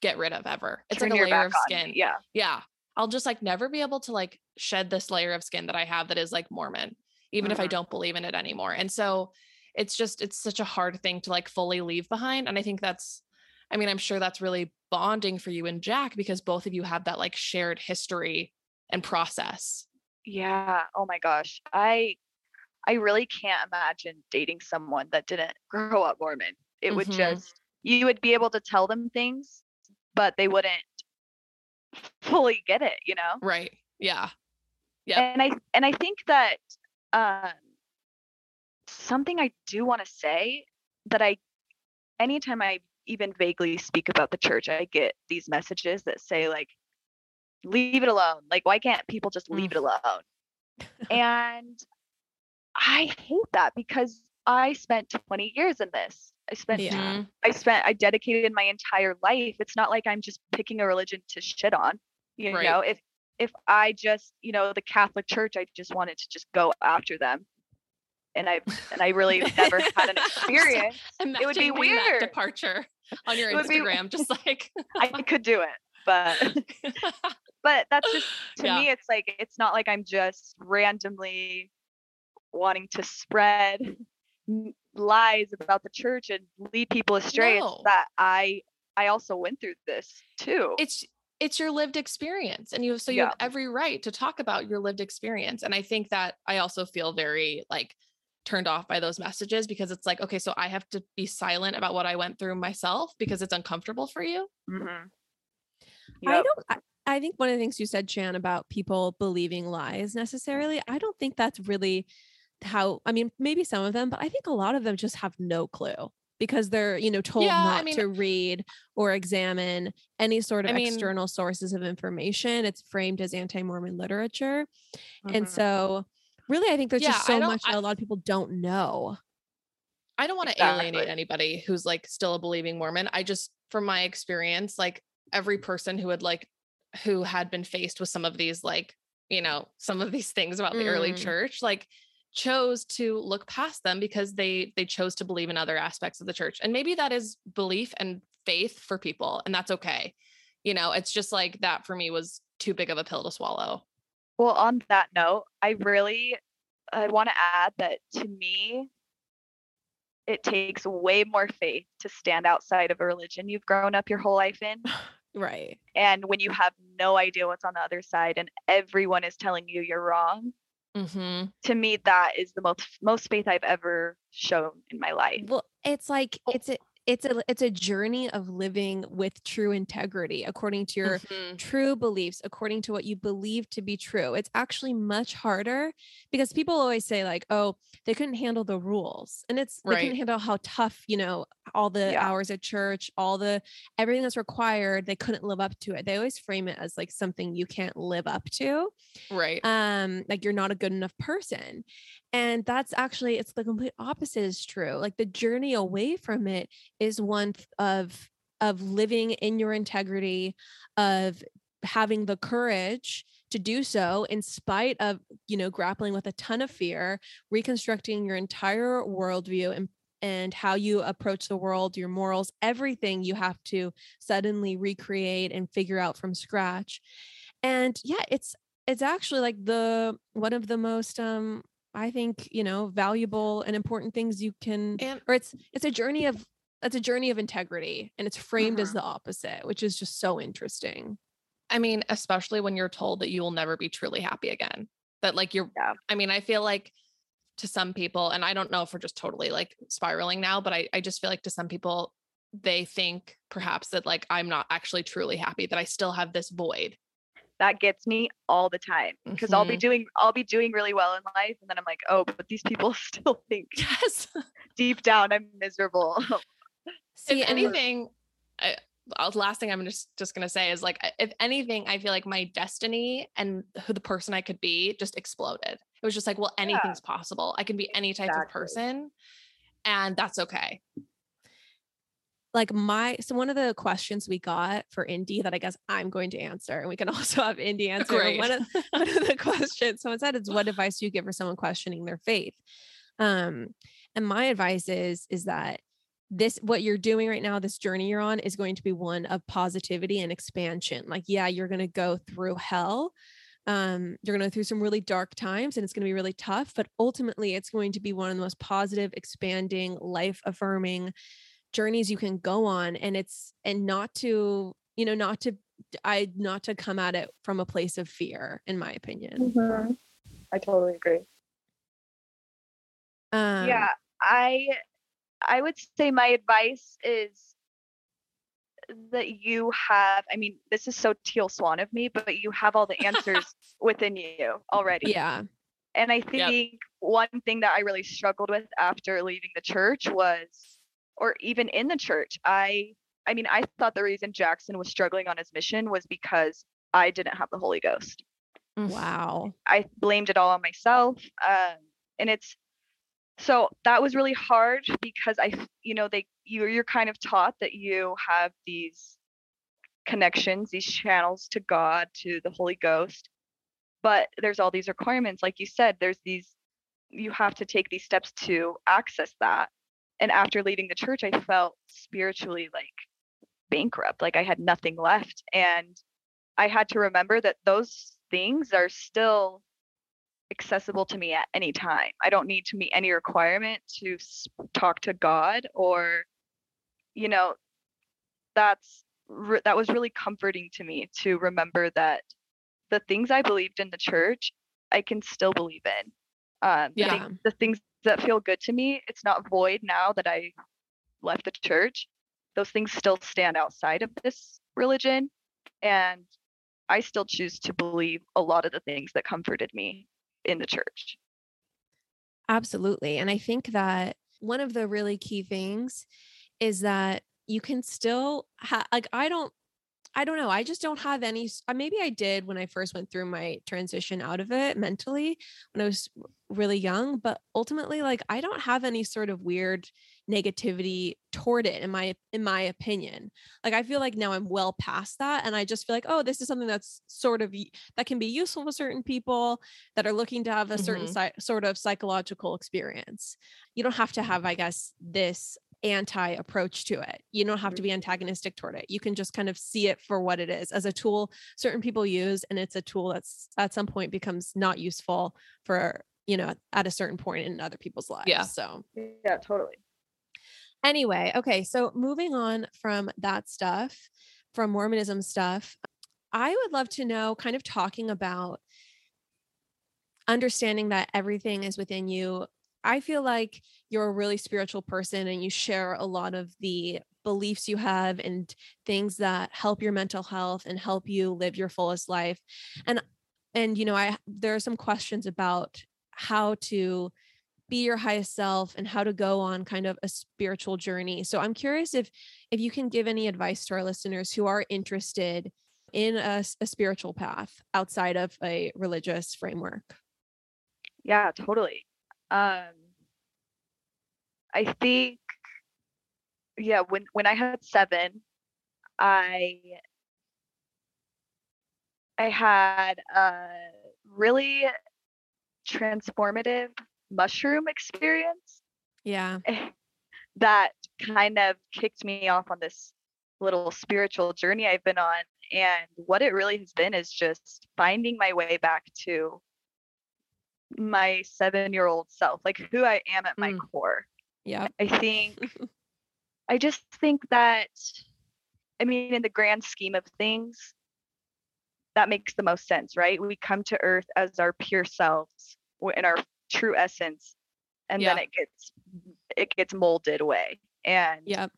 get rid of ever. It's Turn like a layer of skin. me, yeah Yeah. I'll just like never be able to like shed this layer of skin that I have that is like Mormon, even if I Mhm. don't believe in it anymore. And so it's just it's such a hard thing to like fully leave behind. And I think that's I mean, I'm sure that's really bonding for you and Jack because both of you have that like shared history and process. Yeah. Oh my gosh. I I really can't imagine dating someone that didn't grow up Mormon. It would Mhm. just you would be able to tell them things, but they wouldn't fully get it, you know? Right. Yeah. yeah And I and I think that um something I do want to say that I anytime I even vaguely speak about the church, I get these messages that say like leave it alone. Like why can't people just leave Mm. it alone? [LAUGHS] and I hate that because I spent 20 years in this. I spent Yeah. Mhm. I spent I dedicated my entire life. It's not like I'm just picking a religion to shit on. You Right. know, if if I just, you know, the Catholic Church, I just wanted to just go after them. And I and I really [LAUGHS] never had an experience. it would be weird. departure on your would be- Instagram, just like [LAUGHS] I could do it. But [LAUGHS] but that's just to Yeah. me it's like it's not like I'm just randomly wanting to spread lies about the church and lead people astray. No. It's that I I also went through this too. it's it's your lived experience and you so you Yeah. have every right to talk about your lived experience and i think that i also feel very like turned off by those messages because it's like okay so i have to be silent about what i went through myself because it's uncomfortable for you Mhm. I don't. I, I think one of the things you said, Chan, about people believing lies necessarily, I don't think that's really how. I mean, maybe some of them, but I think a lot of them just have no clue because they're you know told Yeah, I not mean- to read or examine any sort of I mean- external sources of information. It's framed as anti-Mormon literature, and Mhm. so really, I think there's Yeah, just so don't- much that I- a lot of people don't know. i don't want to alienate anybody who's like still a believing mormon. I just from my experience like every person who had like who had been faced with some of these like you know some of these things about the early Mm. church like chose to look past them because they they chose to believe in other aspects of the church. And maybe that is belief and faith for people and that's okay. You know it's just like that for me was too big of a pill to swallow Well, on that note, I really I want to add that to me it takes way more faith to stand outside of a religion you've grown up your whole life in [LAUGHS] Right. and when you have no idea what's on the other side and everyone is telling you you're wrong. mm-hmm. To me that is the most most faith I've ever shown in my life. Well, it's like Oh. it's a, it's a it's a journey of living with true integrity according to your Mhm. true beliefs according to what you believe to be true it's actually much harder because people always say like oh they couldn't handle the rules and it's they couldn't handle how tough you know all the Yeah. hours at church all the everything that's required they couldn't live up to it they always frame it as like something you can't live up to Right. um like you're not a good enough person and that's actually it's the complete opposite is true like the journey away from it is one of of living in your integrity of having the courage to do so in spite of you know grappling with a ton of fear reconstructing your entire worldview and and how you approach the world your morals everything you have to suddenly recreate and figure out from scratch. And yeah it's it's actually like the one of the most um i think you know valuable and important things you can And or it's it's a journey of it's a journey of integrity and it's framed as Mhm. the opposite which is just so interesting I mean, especially when you're told that you will never be truly happy again. That like you're Yeah. I mean, I feel like to some people, and I don't know if we're just totally like spiraling now, but I, I just feel like to some people, they think perhaps that like I'm not actually truly happy, that I still have this void. that gets me all the time because I'll be Mhm. doing I'll be doing really well in life and then I'm like, oh, but these people [LAUGHS] still think Yes. deep down I'm miserable. [LAUGHS] see if anything, I, uh, the last thing I'm just just gonna say is like, if anything, I feel like my destiny and who the person I could be just exploded. It was just like, well, anything's possible. I can be any type of person, and that's okay. like my so one of the questions we got for Indy that I guess I'm going to answer, and we can [LAUGHS] also have Indy answer. Great. One of, [LAUGHS] one of the [LAUGHS] questions someone said is what advice do you give for someone questioning their faith? Um, and my advice is is that this what you're doing right now, this journey you're on, is going to be one of positivity and expansion. Like, yeah, you're going to go through hell. Um, you're going to go through some really dark times and it's going to be really tough, but ultimately, it's going to be one of the most positive, expanding, life affirming journeys you can go on and it's and not to you know not to i not to come at it from a place of fear in my opinion I totally agree. um yeah, I I would say my advice is that you have I mean, this is so teal swan of me, but you have all the [LAUGHS] answers within you already. yeah And I think one thing that I really struggled with after leaving the church was, or even in the church, I, I mean, I thought the reason Jackson was struggling on his mission was because I didn't have the Holy Ghost. wow I blamed it all on myself. Um, and it's, so that was really hard because I, you know, they, you're you're kind of taught that you have these connections, these channels to God, to the Holy Ghost. But there's all these requirements. Like you said, there's these, you have to take these steps to access that. And after leaving the church, I felt spiritually like bankrupt, like I had nothing left. And I had to remember that those things are still accessible to me at any time. I don't need to meet any requirement to talk to God or, you know, that's that was really comforting to me to remember that the things I believed in the church, I can still believe in. Um, Yeah. the things that feel good to me, it's not void now that I left the church. Those things still stand outside of this religion, and I still choose to believe a lot of the things that comforted me in the church. Absolutely. And I think that one of the really key things is that you can still have, like, I don't, I don't know. I just don't have any. Maybe I did when I first went through my transition out of it mentally when I was really young, but ultimately, like, I don't have any sort of weird negativity toward it in my in my opinion like i feel like now i'm well past that and i just feel like oh this is something that's sort of that can be useful to certain people that are looking to have a certain Mhm. si- sort of psychological experience you don't have to have i guess this anti approach to it you don't have to be antagonistic toward it you can just kind of see it for what it is as a tool certain people use and it's a tool that's at some point becomes not useful for you know at a certain point in other people's lives Yeah. so Yeah, totally. Anyway, okay, so moving on from that stuff, from Mormonism stuff, I would love to know kind of talking about understanding that everything is within you I feel like you're a really spiritual person and you share a lot of the beliefs you have and things that help your mental health and help you live your fullest life. And and you know, I there are some questions about how to be your highest self and how to go on kind of a spiritual journey. So I'm curious if if you can give any advice to our listeners who are interested in a, a spiritual path outside of a religious framework. Yeah, totally. Um, I think, yeah, when when I had seven, I I had a really transformative mushroom experience. Yeah. [LAUGHS] That kind of kicked me off on this little spiritual journey I've been on. And what it really has been is just finding my way back to my seven year old self, like who I am at my Mm. core. Yeah. I think, [LAUGHS] I just think that, I mean, in the grand scheme of things, that makes the most sense, right? We come to earth as our pure selves in our true essence, and then it gets it gets molded away. And Yeah.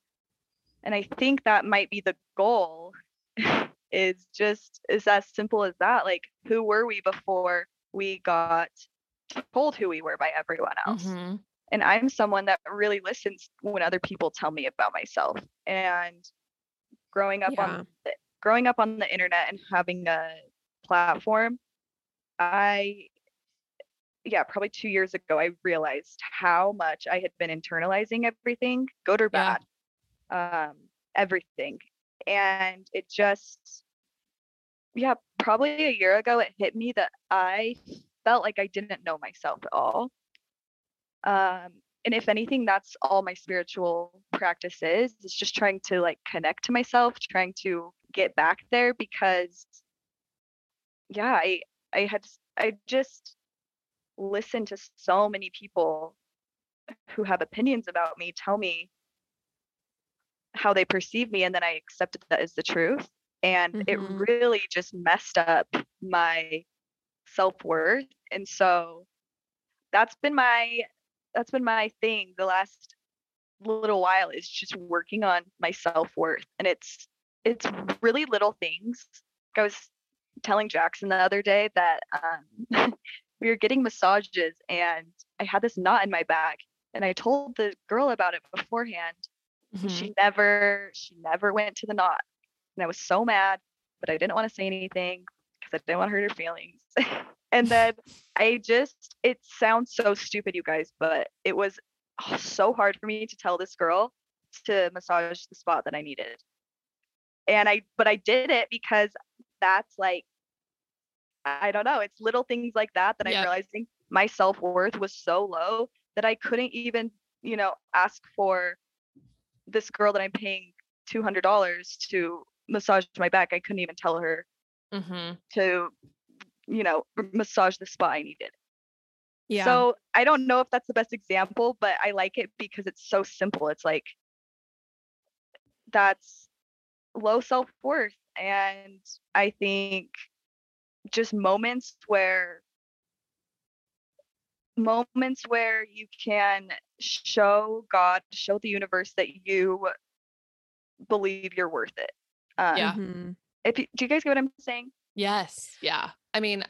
and I think that might be the goal [LAUGHS] is just is as simple as that. Like who were we before we got told who we were by everyone else? Mhm. And I'm someone that really listens when other people tell me about myself. And growing up Yeah. on the, growing up on the internet and having a platform, I yeah, probably two years ago, I realized how much I had been internalizing everything, good or Yeah. bad, um, everything. And it just, yeah, probably a year ago, it hit me that I felt like I didn't know myself at all. Um, and if anything, that's all my spiritual practice is, is just trying to like connect to myself, trying to get back there because, yeah, I, I had, I just, listen to so many people who have opinions about me tell me how they perceive me and then I accepted that as the truth and Mhm. it really just messed up my self-worth and so that's been my that's been my thing the last little while is just working on my self-worth and it's it's really little things I was telling Jackson the other day that um [LAUGHS] we were getting massages and I had this knot in my back and I told the girl about it beforehand. Mhm. She never she never went to the knot. And I was so mad, but I didn't want to say anything because I didn't want to hurt her feelings. [LAUGHS] and then I just it sounds so stupid you guys, but it was oh, so hard for me to tell this girl to massage the spot that I needed. And I but I did it because that's like I don't know. It's little things like that that Yep. I'm realizing my self worth was so low that I couldn't even, you know, ask for this girl that I'm paying two hundred dollars to massage my back. I couldn't even tell her Mhm. to, you know, massage the spot I needed. Yeah. So I don't know if that's the best example, but I like it because it's so simple. It's like that's low self worth. And I think just moments where moments where you can show God, show the universe that you believe you're worth it. Um, Yeah. Mhm. If you, do you guys get what I'm saying? Yes. Yeah. I mean,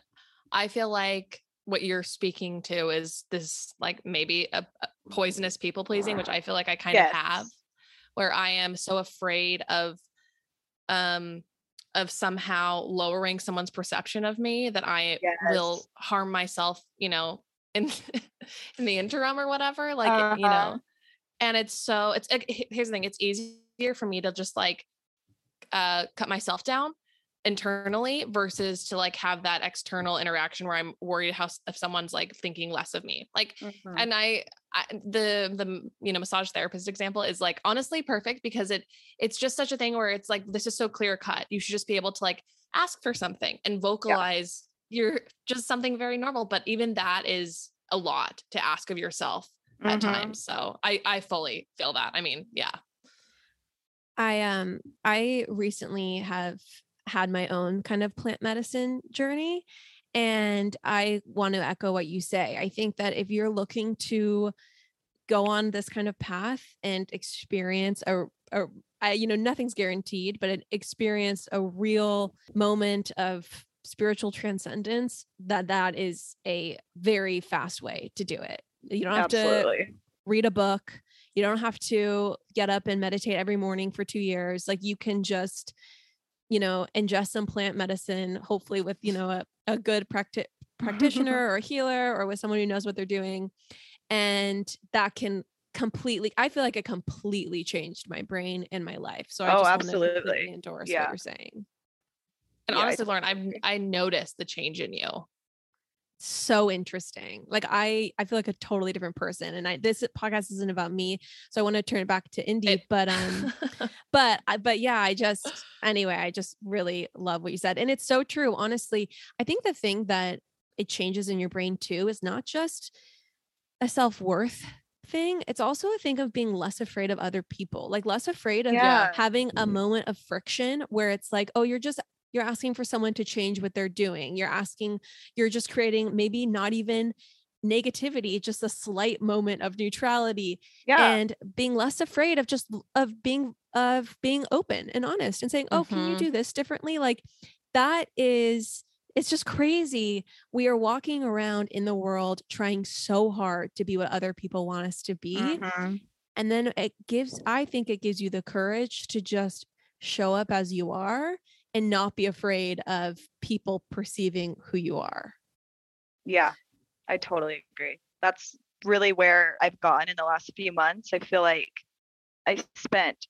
I feel like what you're speaking to is this like maybe a, a poisonous people pleasing, which I feel like I kind of have, where I am so afraid of um of somehow lowering someone's perception of me that I will harm myself, you know, in [LAUGHS] in the interim or whatever. Like you Uh-huh. know, and it's so it's he- here's the thing, it's easier for me to just like uh cut myself down internally versus to like have that external interaction where I'm worried how if someone's like thinking less of me. Like Mhm. and I, I the the you know massage therapist example is like honestly perfect because it it's just such a thing where it's like this is so clear cut. You should just be able to like ask for something and vocalize your just something very normal, but even that is a lot to ask of yourself at Mhm. times. So I I fully feel that. I mean, yeah. I um I recently have had my own kind of plant medicine journey And I want to echo what you say. I think that if you're looking to go on this kind of path and experience a, a I, you know, nothing's guaranteed, but an experience a real moment of spiritual transcendence, that that is a very fast way to do it. You don't have Absolutely. to read a book. You don't have to get up and meditate every morning for two years. Like you can just, you know, ingest some plant medicine, hopefully with, you know, a, a good practi- [LAUGHS] practitioner or a healer or with someone who knows what they're doing. And that can completely, I feel like it completely changed my brain and my life. So I Oh, just wanna absolutely. completely endorse Yeah. what you're saying. And Yeah, I honestly, Lauren, I've I noticed the change in you. So interesting. Like I I feel like a totally different person and I this podcast isn't about me, so I want to turn it back to Indy, It- but um [LAUGHS] but I- but yeah, I just anyway, I just really love what you said and it's so true. Honestly, I think the thing that it changes in your brain too is not just a self-worth thing, it's also a thing of being less afraid of other people. Like less afraid of Yeah. having a moment of friction where it's like, oh, you're just you're asking for someone to change what they're doing. You're asking, you're just creating maybe not even negativity, just a slight moment of neutrality Yeah. and being less afraid of just of being of being open and honest and saying, "Oh, can you Mhm. do this differently?" Like that is it's just crazy. We are walking around in the world trying so hard to be what other people want us to be Mhm. and then it gives i think it gives you the courage to just show up as you are and not be afraid of people perceiving who you are Yeah, I totally agree. That's really where I've gone in the last few months. I feel like I spent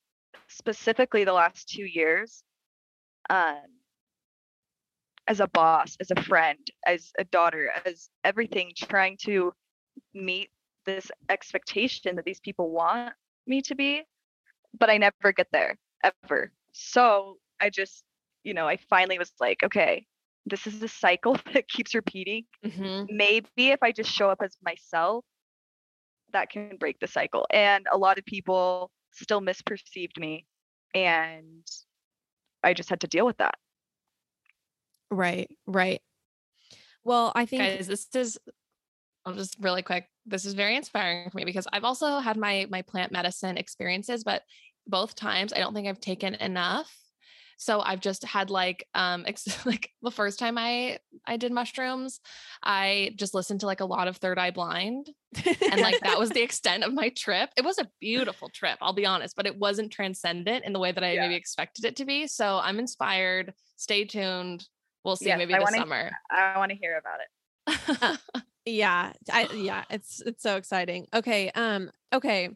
specifically the last two years um, as a boss, as a friend, as a daughter, as everything, trying to meet this expectation that these people want me to be, but I never get there ever. So I just, you know, I finally was like, okay, this is a cycle [LAUGHS] that keeps repeating Mhm. maybe if I just show up as myself, that can break the cycle. And a lot of people still misperceived me, and I just had to deal with that. right right well i think Guys, this is I'll just really quick. This is very inspiring for me because I've also had my my plant medicine experiences, but both times I don't think I've taken enough. So I've just had like um [LAUGHS] ex- like the first time I I did mushrooms, I just listened to like a lot of Third Eye Blind and like that was the [LAUGHS] extent of my trip. It was a beautiful trip, I'll be honest, but it wasn't transcendent in the way that I Yeah. maybe expected it to be. So I'm inspired. Stay tuned. We'll see Yes, maybe I this wanna- summer. I want to hear about it. [LAUGHS] yeah i yeah [SIGHS] it's it's so exciting okay um okay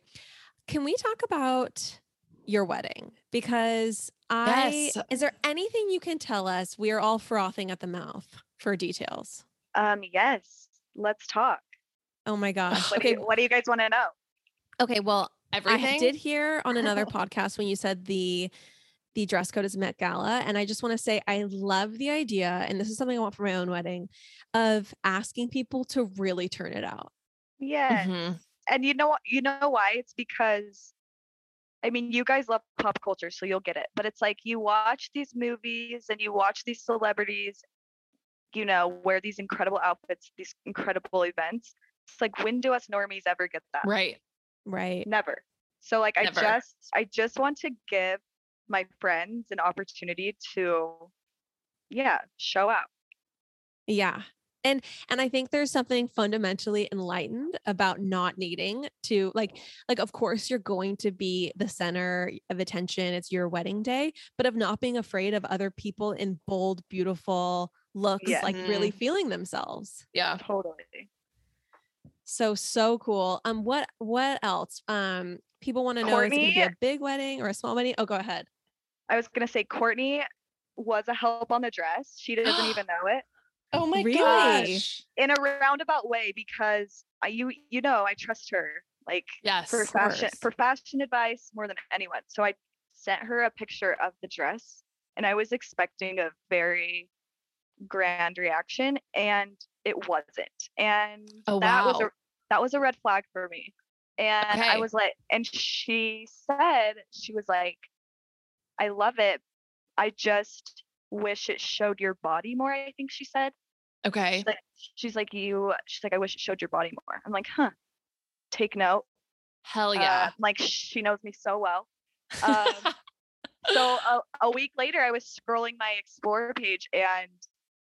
can we talk about your wedding because i Yes. is there anything you can tell us we are all frothing at the mouth for details Um, yes, let's talk. oh my gosh What, do, okay you, what do you guys want to know? okay well Everything. I did hear on another [LAUGHS] podcast when you said the the dress code is Met Gala, and I just want to say I love the idea, and this is something I want for my own wedding, of asking people to really turn it out. Yes. Mhm. And you know what? You know why? It's because, I mean, you guys love pop culture, so you'll get it. But it's like you watch these movies and you watch these celebrities, you know, wear these incredible outfits, these incredible events. It's like, when do us normies ever get that? Right. Right. Never. So like, Never. I just, I just want to give my friends an opportunity to, yeah, show up. Yeah. And and I think there's something fundamentally enlightened about not needing to like like of course you're going to be the center of attention. It's your wedding day, but of not being afraid of other people in bold, beautiful looks, Yeah. like really feeling themselves. Yeah. Totally. So so cool. Um what what else? Um people want to know is it gonna be a big wedding or a small wedding? Oh, go ahead. I was gonna say Courtney was a help on the dress. She doesn't even [GASPS] know it. Oh my Really? gosh. in a roundabout way because I you you know I trust her like Yes. for fashion for fashion advice more than anyone. So I sent her a picture of the dress and I was expecting a very grand reaction and it wasn't. And Oh, that was a that was a red flag for me. And I was like and she said she was like I love it. I just wish it showed your body more, I think she said. Okay. She's like, she's like, you. She's like, I wish it showed your body more. I'm like, huh. Take note. Hell Uh, yeah. like she knows me so well. Um, [LAUGHS] so a, a week later, I was scrolling my Explorer page and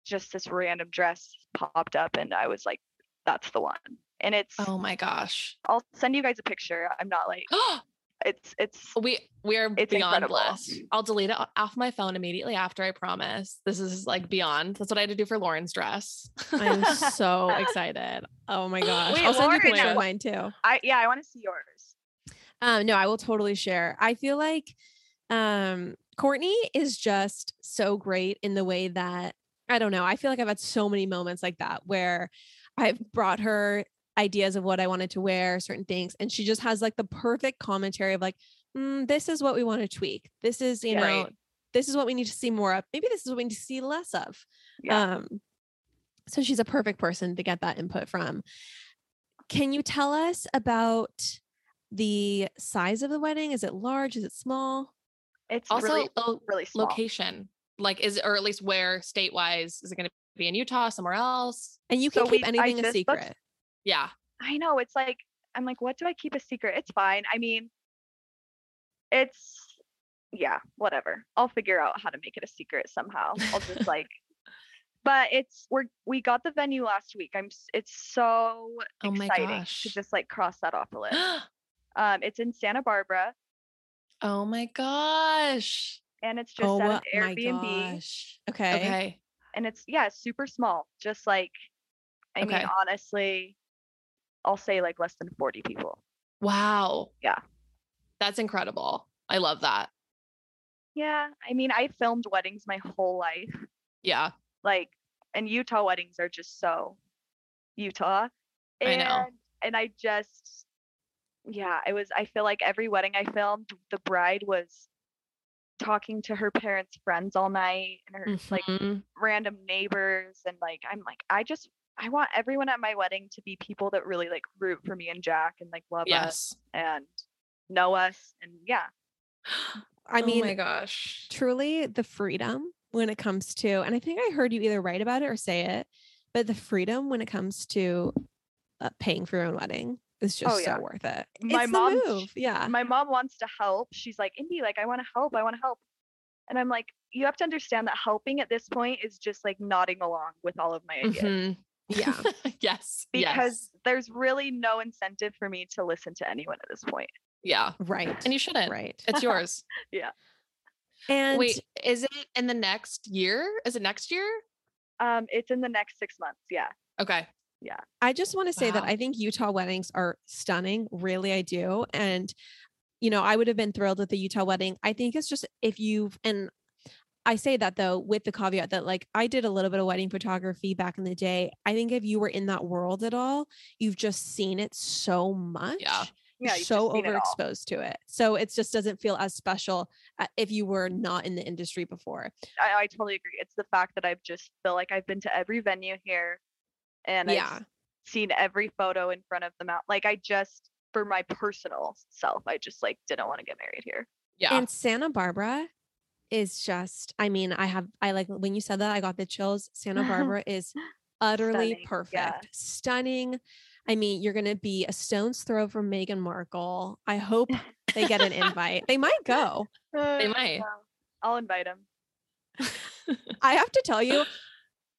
just this random dress popped up, and I was like, that's the one. And it's. oh my gosh. I'll send you guys a picture. I'm not like [GASPS] it's it's we we are It's beyond incredible. blessed. I'll delete it off my phone immediately after. I promise. This is like beyond. That's what I had to do for Lauren's dress. I'm [LAUGHS] so excited. Oh my [LAUGHS] gosh. Wait, I'll send you a picture of mine too. I yeah, I want to see yours. Um, no, I will totally share. I feel like um Courtney is just so great in the way that I don't know. I feel like I've had so many moments like that where I've brought her ideas of what I wanted to wear, certain things, and she just has like the perfect commentary of like, mm, this is what we want to tweak. This is, you Yeah. know, Right. this is what we need to see more of. Maybe this is what we need to see less of. Yeah. Um, so she's a perfect person to get that input from. Can you tell us about the size of the wedding? Is it large? Is it small? it's Also, really lo- really small. location. Like, is or at least where state wise? Is it going to be in Utah, somewhere else? And you can So keep we- anything a just looked- secret. Yeah. I know it's like I'm like, what do I keep a secret? It's fine. I mean, it's yeah, whatever. I'll figure out how to make it a secret somehow. I'll just like, [LAUGHS] but it's we're we got the venue last week. I'm it's so Oh exciting to just like cross that off the list. [GASPS] Um, it's in Santa Barbara oh my gosh. and it's just oh at an Airbnb. Okay. Okay. and it's yeah, super small. Just like, I Okay. mean, honestly, I'll say like less than 40 people. Wow. Yeah. That's incredible. I love that. Yeah, I mean, I filmed weddings my whole life. Yeah. Like, and Utah weddings are just so Utah. I And, know. And I just, yeah, I was, I feel like every wedding I filmed, the bride was talking to her parents' friends all night and her like Mhm. random neighbors. And like, I'm like, I just, I want everyone at my wedding to be people that really like root for me and Jack and like love us and know us. And yeah, I mean, oh my gosh. truly the freedom when it comes to, and I think I heard you either write about it or say it, but the freedom when it comes to uh, paying for your own wedding is just yeah. so worth it. My it's mom- the move. Yeah. my mom wants to help. She's like, Indy, like, I want to help. I want to help. And I'm like, you have to understand that helping at this point is just like nodding along with all of my ideas Mhm. Yeah. [LAUGHS] yes. because yes. there's really no incentive for me to listen to anyone at this point. Yeah. Right. And you shouldn't. right. It's [LAUGHS] yours. Yeah. And Wait, is it in the next year? Is it next year? Um, it's in the next six months. Yeah. Okay. Yeah. I just want to say that I think Utah weddings are stunning. Really, I do. And, you know, I would have been thrilled with the Utah wedding. I think it's just if you've, and I say that though, with the caveat that like I did a little bit of wedding photography back in the day. I think if you were in that world at all, you've just seen it so much. Yeah. You're so just seen it overexposed to it. So it just doesn't feel as special uh, if you were not in the industry before. I, I totally agree. It's the fact that I've just feel like I've been to every venue here and Yeah. I've seen every photo in front of the mount. Like I just, for my personal self, I just like didn't want to get married here. Yeah. And Santa Barbara is just, I mean, I have, I like when you said that, I got the chills. Santa [LAUGHS] Barbara is utterly Stunning, perfect, yeah. stunning. I mean, you're going to be a stone's throw from Meghan Markle. I hope they get an invite. They might go. [LAUGHS] Uh, they might. I'll invite them. [LAUGHS] I have to tell you,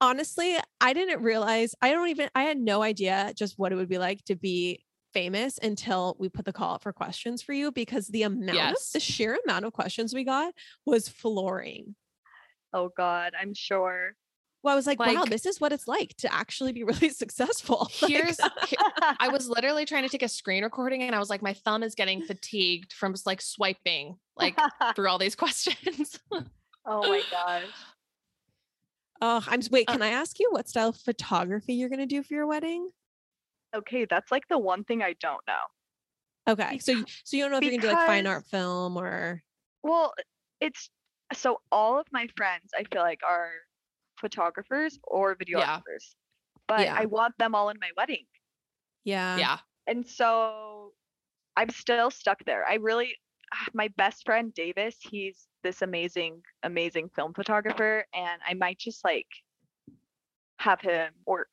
honestly, I didn't realize, I don't even, I had no idea just what it would be like to be famous until we put the call out for questions for you because the amount, of, Yes. the sheer amount of questions we got was flooring. Oh God, I'm sure. Well, I was like, wow, this is what it's like to actually be really [LAUGHS] successful. [LAUGHS] Here's I [LAUGHS] was literally trying to take a screen recording and I was like, my thumb is getting fatigued from just like swiping like through all these questions. oh my gosh. oh, I'm s- wait, Uh, can I ask you what style of photography you're going to do for your wedding? Okay, that's like the one thing I don't know. Okay. So, you- so you don't know if you're going to do like fine art film or, Well, it's so all of my friends I feel like are photographers or videographers. But Yeah. I want them all in my wedding. yeah. yeah. And so I'm still stuck there. I really [SIGHS] my best friend Davis, he's this amazing amazing film photographer and I might just like have him work,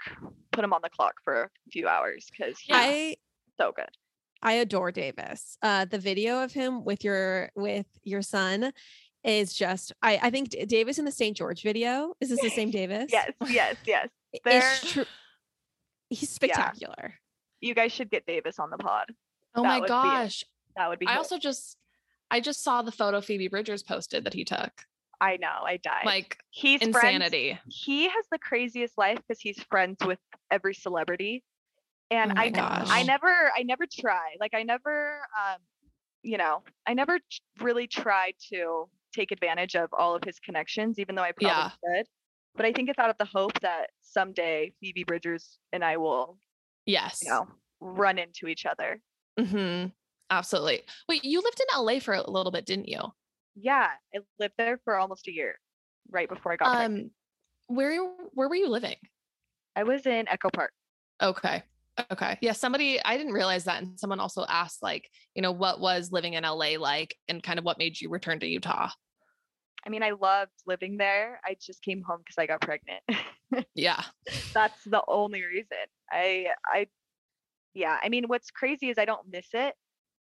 put him on the clock for a few hours because he's I so good. I adore Davis. Uh, the video of him with your with your son is just I I think Davis in the St. George video. Is this the same [LAUGHS] Davis? Yes, yes, yes. It's they're- true. He's spectacular. You guys should get Davis on the pod. Oh That my would be it. gosh. That would be. I good. also just I just saw the photo Phoebe Bridgers posted that he took. I know. I died. Like he's friends- insanity. he has the craziest life because he's friends with every celebrity and Oh i ne- i never i never try like i never um you know i never really tried to take advantage of all of his connections even though i probably Yeah. should but i think it's out of the hope that someday phoebe bridgers and i will Yes. you know run into each other hmm Absolutely. Wait, you lived in LA for a little bit, didn't you? Yeah i lived there for almost a year right before i got pregnant. Um where where were you living? i was in echo park Okay. Okay. Yeah. Somebody, I didn't realize that. And someone also asked, like, you know, what was living in LA like and kind of what made you return to Utah? i mean i loved living there i just came home because i got pregnant [LAUGHS] Yeah. that's the only reason i i yeah i mean what's crazy is i don't miss it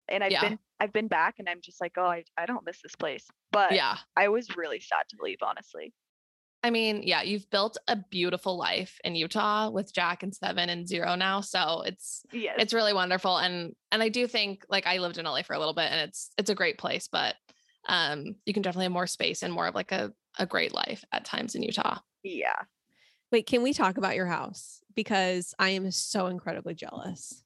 and i've Yeah. been i've been back and i'm just like oh I, I don't miss this place but Yeah. i was really sad to leave honestly I mean, yeah, you've built a beautiful life in Utah with Jack and Seven and Zero now. So it's, yes it's really wonderful. And, and I do think like I lived in LA for a little bit and it's, it's a great place, but um, you can definitely have more space and more of like a, a great life at times in Utah. yeah Wait, can we talk about your house? Because I am so incredibly jealous.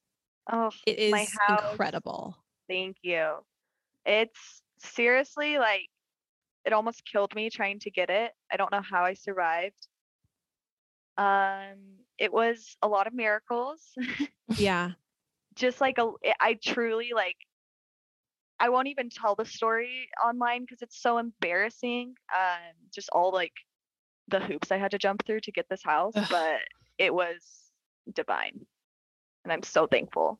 oh It is My house- incredible. Thank you it's seriously like it almost killed me trying to get it i don't know how i survived um it was a lot of miracles [LAUGHS] Yeah. just like a, I truly like I won't even tell the story online because it's so embarrassing. Um just all like the hoops I had to jump through to get this house, Ugh. but it was divine. And I'm so thankful.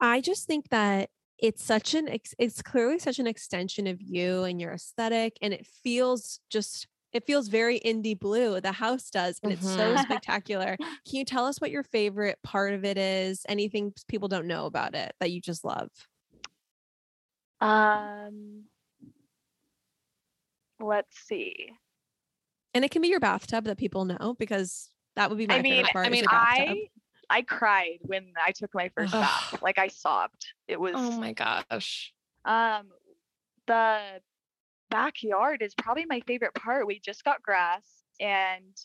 I just think that it's such an it's clearly such an extension of you and your aesthetic and it feels just it feels very Indy Blue the house does and it's so Mhm. spectacular [LAUGHS] can you tell us what your favorite part of it is anything people don't know about it that you just love Um let's see. and it can be your bathtub that people know because that would be my I mean, favorite part I mean. I I cried when I took my first bath. Like I sobbed. It was Oh my gosh. Um, the backyard is probably my favorite part. We just got grass and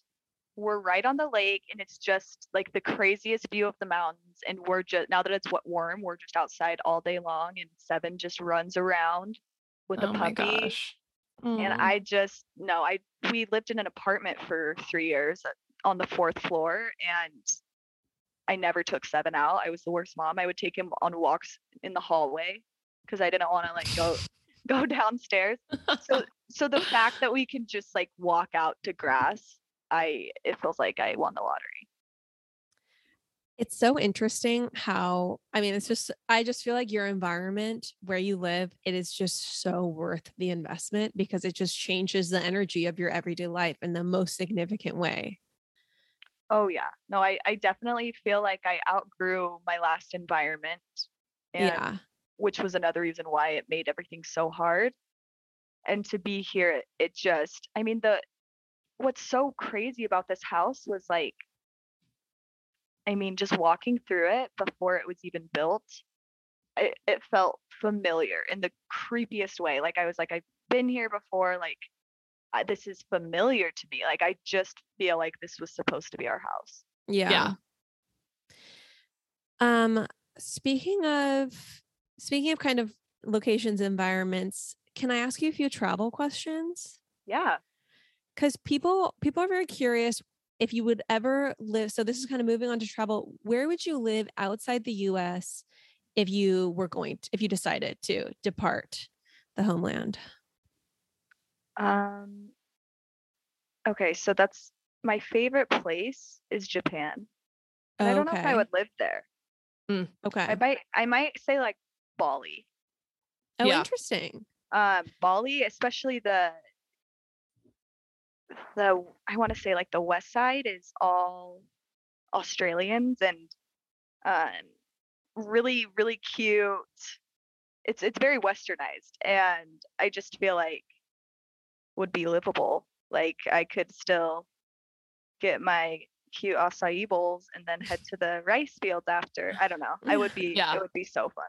we're right on the lake and it's just like the craziest view of the mountains and we're just now that it's what warm, we're just outside all day long and Seven just runs around with oh a my puppy. gosh. And Mm. I just no, I we lived in an apartment for 3 years uh, on the fourth floor and I never took Seven out. I was the worst mom. I would take him on walks in the hallway because I didn't want to like go [LAUGHS] go downstairs. So [LAUGHS] so the fact that we can just like walk out to grass, I it feels like I won the lottery. It's so interesting how I mean it's just I just feel like your environment where you live it is just so worth the investment because it just changes the energy of your everyday life in the most significant way. Oh yeah. No, I I definitely feel like I outgrew my last environment. And yeah. which was another reason why it made everything so hard. And to be here, it- it just, I mean, the what's so crazy about this house was like, I mean, just walking through it before it was even built, it, it felt familiar in the creepiest way. Like I was like, I've been here before. Like I, this is familiar to me. Like I just feel like this was supposed to be our house. Yeah. Um speaking of speaking of kind of locations environments, can I ask you a few travel questions? Yeah. Cuz people people are very curious if you would ever live so this is kind of moving on to travel, where would you live outside the US if you were going to, if you decided to depart the homeland? Um, okay, so that's my favorite place is Japan. And I don't know if I would live there. Okay. I might I might say like Bali. oh, Yeah. interesting. Um, Bali, especially the the I want to say like the west side is all Australians and um, really really cute. It's it's very westernized, and I just feel like would be livable. Like I could still get my cute acai bowls and then head to the rice fields after. I don't know. I would be Yeah. it would be so fun.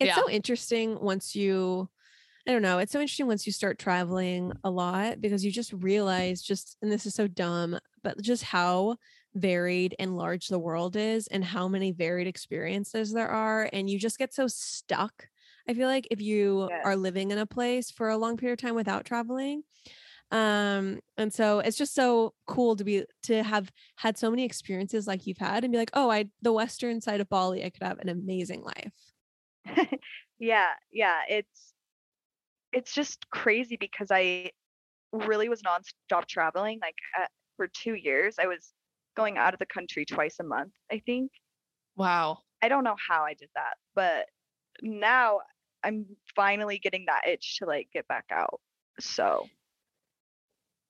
It's Yeah. so interesting once you I don't know, it's so interesting once you start traveling a lot because you just realize just and this is so dumb, but just how varied and large the world is and how many varied experiences there are and you just get so stuck. I feel like if you are living in a place for a long period of time without traveling, um and so it's just so cool to be to have had so many experiences like you've had and be like oh i the western side of bali i could have an amazing life [LAUGHS] yeah, yeah, it's it's just crazy because I really was nonstop traveling. Like uh, for two years, I was going out of the country twice a month. I think Wow. I don't know how I did that, but now I'm finally getting that itch to like get back out. So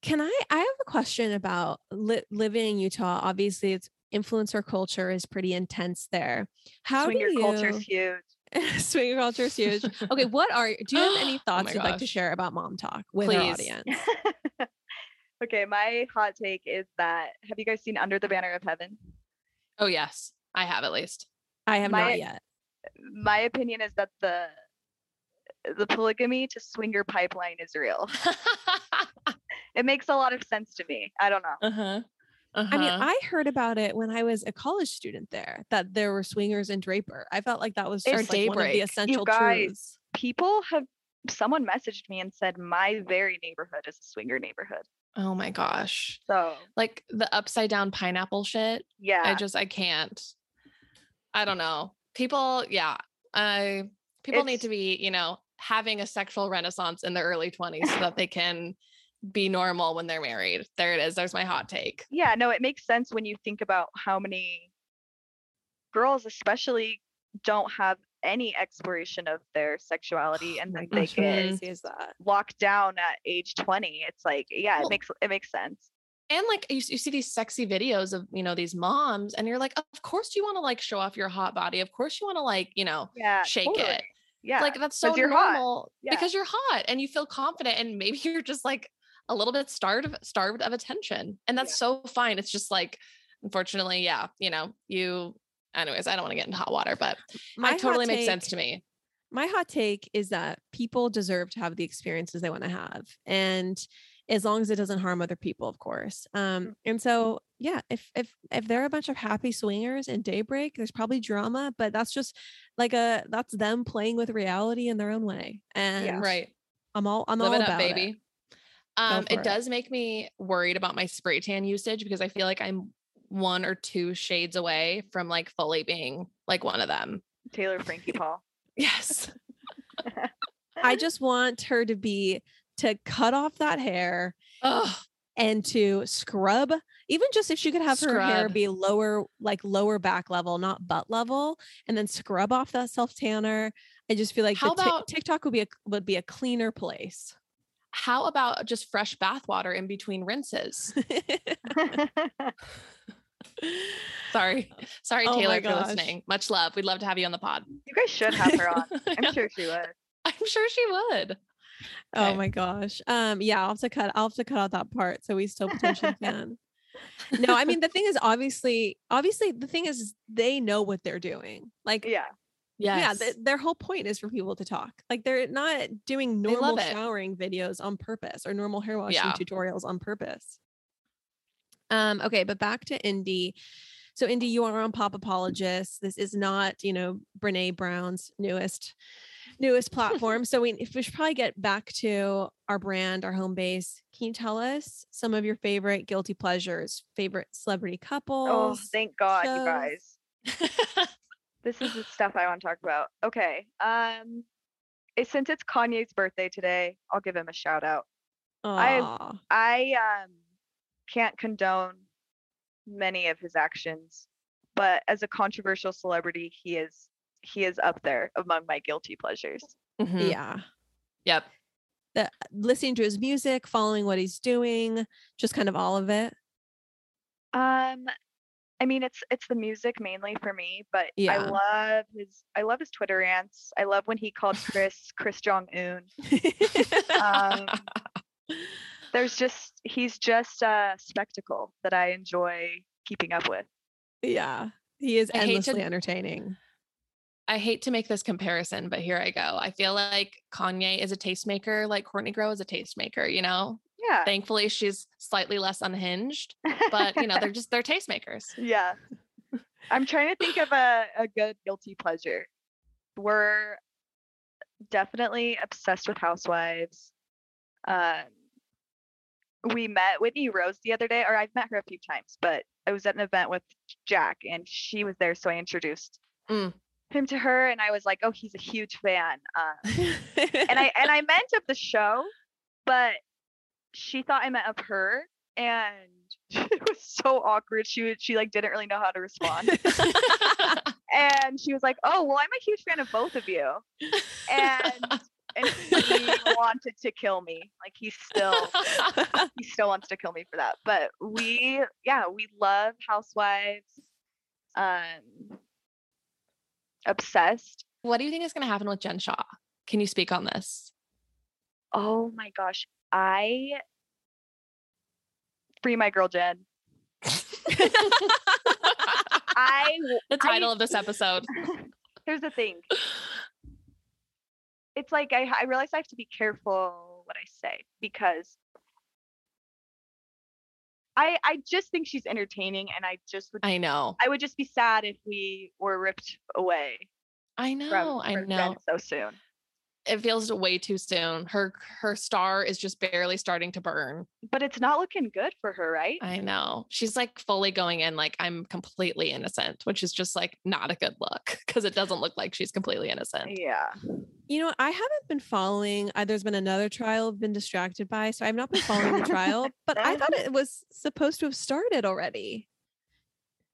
Can I? I have a question about li- living in Utah. Obviously, it's influencer culture is pretty intense there. How swinger do you? culture's huge. [LAUGHS] swinger culture is huge. Okay, what are? Do you have any [GASPS] Oh thoughts my you'd like to share about mom talk with our audience? [LAUGHS] okay, my hot take is that have you guys seen Under the Banner of Heaven? Oh yes, I have at least. I have My- not yet. My opinion is that the the polygamy to swinger pipeline is real. [LAUGHS] It makes a lot of sense to me. I don't know. uh-huh. Uh-huh. I mean, I heard about it when I was a college student there. That there were swingers in Draper. I felt like that was just like one of the Daybreak. You essential guys, truths. People have someone messaged me and said my very neighborhood is a swinger neighborhood. oh my gosh. So Like the upside down pineapple shit. yeah, I just I can't. I don't know. People, yeah. I people need to be, you know, having a sexual renaissance in their early 20s so that they can be normal when they're married. There it is. There's my hot take. yeah, no, it makes sense when you think about how many girls, especially, don't have any exploration of their sexuality, and oh my then they gosh, how get is that? locked down at age twenty. It's like, yeah, Well, it makes it makes sense. And like you, you see these sexy videos of, you know, these moms and you're like, of course you want to like show off your hot body. Of course you want to like, you know, Yeah, shake totally. it. Yeah, like that's so normal Yeah. because you're hot and you feel confident and maybe [LAUGHS] you're just like a little bit starved starved of attention and that's so fine it's just like unfortunately yeah you know you anyways i don't want to get into hot water but My it totally hot makes sense to me. my hot take is that people deserve to have the experiences they want to have and as long as it doesn't harm other people of course um and so yeah if if if they're a bunch of happy swingers in daybreak there's probably drama but that's just like a that's them playing with reality in their own way and right i'm all i'm live all it about up baby it. um it it. does make me worried about my spray tan usage because i feel like i'm one or two shades away from like fully being like one of them Taylor Frankie [LAUGHS] Paul. yes [LAUGHS] i just want her to be to cut off that hair oh and to scrub even just if she could have her hair be lower like lower back level not butt level and then scrub off that self tanner i just feel like How the Tik- about- tiktok would be a would be a cleaner place how about just fresh bath water in between rinses [LAUGHS] Sorry. Sorry, Oh Taylor, for listening. Much love. We'd love to have you on the pod. you guys should have her on. I'm [LAUGHS] sure she would. I'm sure she would. Oh my gosh. Um yeah i'll have to cut i'll have to cut out that part so we still potentially [LAUGHS] can. No i mean the thing is obviously obviously the thing is, they know what they're doing. Like Yeah. Yes. yeah th- their whole point is for people to talk. Like they're not doing normal showering videos on purpose or normal hair washing Yeah. tutorials on purpose. Um okay but back to indy. So indy you are on pop apologist. This is not you know brene brown's newest newest platform so we, if we should probably get back to our brand our home base can you tell us some of your favorite guilty pleasures favorite celebrity couples Oh, thank God, you guys. [LAUGHS] This is the stuff I want to talk about. Okay. Um, since it's Kanye's birthday today, I'll give him a shout out. I- I um can't condone many of his actions, but as a controversial celebrity, he is he is up there among my guilty pleasures. Mhm. yeah Yep. the listening to his music, following what he's doing, just kind of all of it? Um, I mean, it's it's the music mainly for me, but I love his I love his Twitter rants. I love when he called [LAUGHS] Kris Kris Jong Un. Um, [LAUGHS] there's just he's just a spectacle that I enjoy keeping up with. yeah. He is I hate to- endlessly entertaining. I hate to make this comparison, but here I go. I feel like Kanye is a tastemaker, like Courtney Grow is a tastemaker, you know? Yeah, Thankfully, she's slightly less unhinged, but you know, they're [LAUGHS] just they're tastemakers. yeah. I'm trying to think of a, a good guilty pleasure. We're definitely obsessed with housewives. Um, we met Whitney Rose the other day, or I've met her a few times, but I was at an event with Jack and she was there, so I introduced Mm. Him to her, and I was like, "Oh, he's a huge fan." Uh, and I and [LAUGHS] I meant of the show, but she thought I meant of her, and [LAUGHS] it was so awkward. She she like didn't really know how to respond, [LAUGHS] and she was like, "Oh, well, I'm a huge fan of both of you," and and he wanted to kill me. Like he still he still wants to kill me for that. But we yeah we love Housewives, um, obsessed. what do you think is going to happen with Jen Shah? Can you speak on this? Oh my gosh, I free my girl Jen. [LAUGHS] I the I- title of this episode. [LAUGHS] here's the thing. It's like I I realize I have to be careful what I say because I I just think she's entertaining and I just would I know. I would just be sad if we were ripped away I from, know. I from know. So soon. It feels way too soon. Her her star is just barely starting to burn. But it's not looking good for her, right? I know. She's like fully going in like I'm completely innocent, which is just like not a good look because it doesn't look like she's completely innocent. Yeah. You know, I haven't been following. Uh, there's been another trial I've been distracted by, so I've not been following the trial. [LAUGHS] But I thought it was supposed to have started already.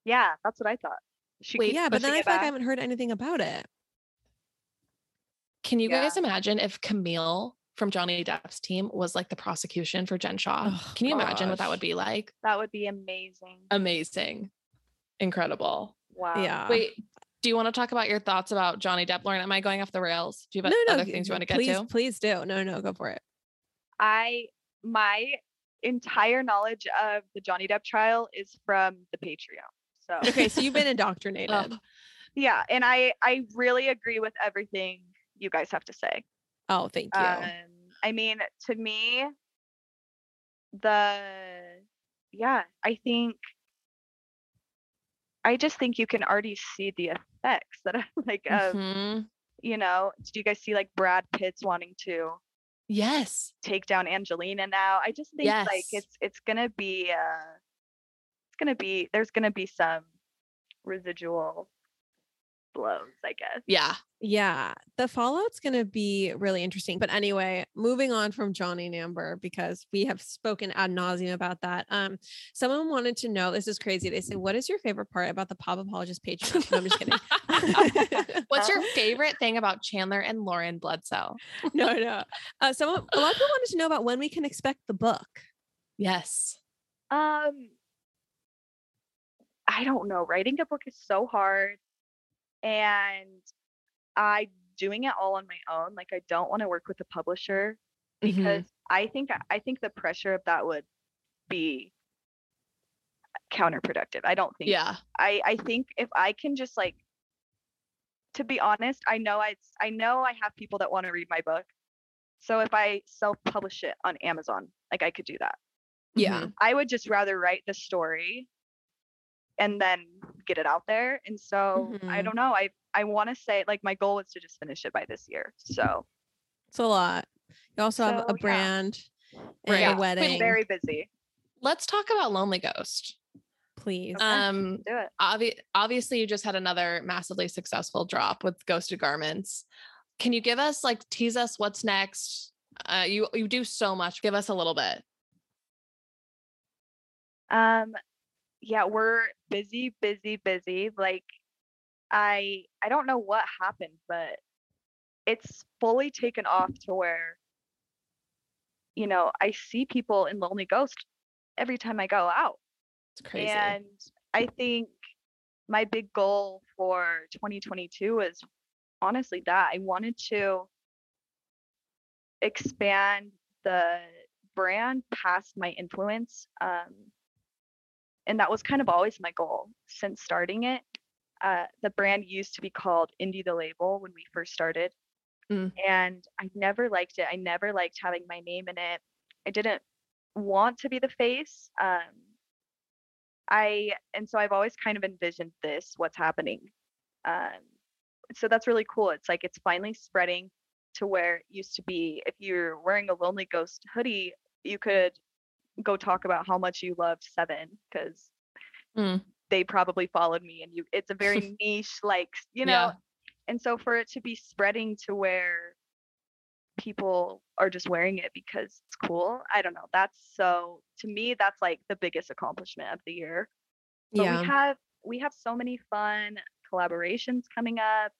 Yeah, that's what I thought. She Wait, yeah, but then I it feel like I haven't heard anything about it. Can you guys imagine if Camille from Johnny Depp's team was like the prosecution for Jen Shah? Oh, Can you imagine what that would be like? That would be amazing. Amazing. Incredible. Wow. Yeah. Wait, do you want to talk about your thoughts about Johnny Depp? Lauren, am I going off the rails? Do you have other things you want to get please, to? Please do. No, no, go for it. I my entire knowledge of the Johnny Depp trial is from the Patreon. So Okay, so you've been [LAUGHS] indoctrinated. Oh, yeah, and I I really agree with everything you guys have to say. Oh, thank you. Um, I mean, to me, the yeah, I think I just think you can already see the effects that are [LAUGHS] like mhm. you know. Do you guys see like Brad Pitt's wanting to Yes. take down Angelina now? I just think like it's it's gonna be uh it's gonna be there's gonna be some residual blows, I guess. Yeah. Yeah, the fallout's going to be really interesting. But anyway, moving on from Johnny and Amber because we have spoken ad nauseum about that. Um, someone wanted to know. This is crazy. They say, "What is your favorite part about the Pop Apologist Patreon?" No, I'm just kidding. [LAUGHS] [LAUGHS] What's your favorite thing about Chandler and Lauren Bledsoe? no, no. Uh, someone, a lot of people wanted to know about when we can expect the book. Yes. Um, I don't know. Writing a book is so hard, and I doing it all on my own. Like I don't want to work with a publisher because mm-hmm. I think I think the pressure of that would be counterproductive. I don't think. Yeah. I I think if I can just like, to be honest, I know I I know I have people that want to read my book. So if I self-publish it on Amazon, like I could do that. Yeah. I would just rather write the story and then get it out there. And so I Mhm. don't know. I I want to say like my goal was to just finish it by this year. So It's a lot. You also have So, a yeah. brand and Right. a wedding. been very busy. Let's talk about Lonely Ghost. Please. Okay. Um, Do it. obvi- obviously, you just had another massively successful drop with Ghosted Garments. Can you give us like tease us what's next? Uh, you you do so much. Give us a little bit. Um yeah, we're busy, busy, busy. Like I I don't know what happened, but it's fully taken off to where you know, I see people in Lonely Ghost every time I go out. It's crazy. And I think my big goal for 2022 is honestly that I wanted to expand the brand past my influence. Um, and that was kind of always my goal since starting it. Uh, the brand used to be called Indy the Label when we first started. Mm. And I never liked it. I never liked having my name in it. I didn't want to be the face. Um, I and so I've always kind of envisioned this, what's happening. Um, so that's really cool. It's like it's finally spreading to where it used to be if you're wearing a Lonely Ghost hoodie, you could go talk about how much you loved Seven because Mm. they probably followed me and you it's a very [LAUGHS] niche like you know Yeah. and so for it to be spreading to where people are just wearing it because it's cool i don't know that's so to me that's like the biggest accomplishment of the year but yeah. we have we have so many fun collaborations coming up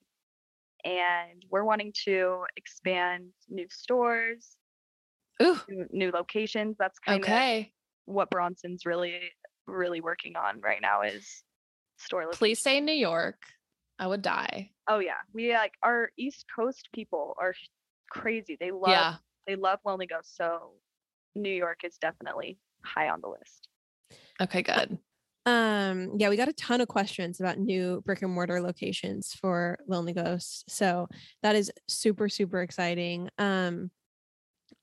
and we're wanting to expand new stores Ooh. new, new locations that's kind of what bronson's really really working on right now is store Please say New York. I would die. oh yeah we like our east coast people are crazy they love yeah. they love lonely ghost so new york is definitely high on the list Okay, good. Um, yeah, we got a ton of questions about new brick and mortar locations for Lonely Ghosts. So that is super, super exciting. Um,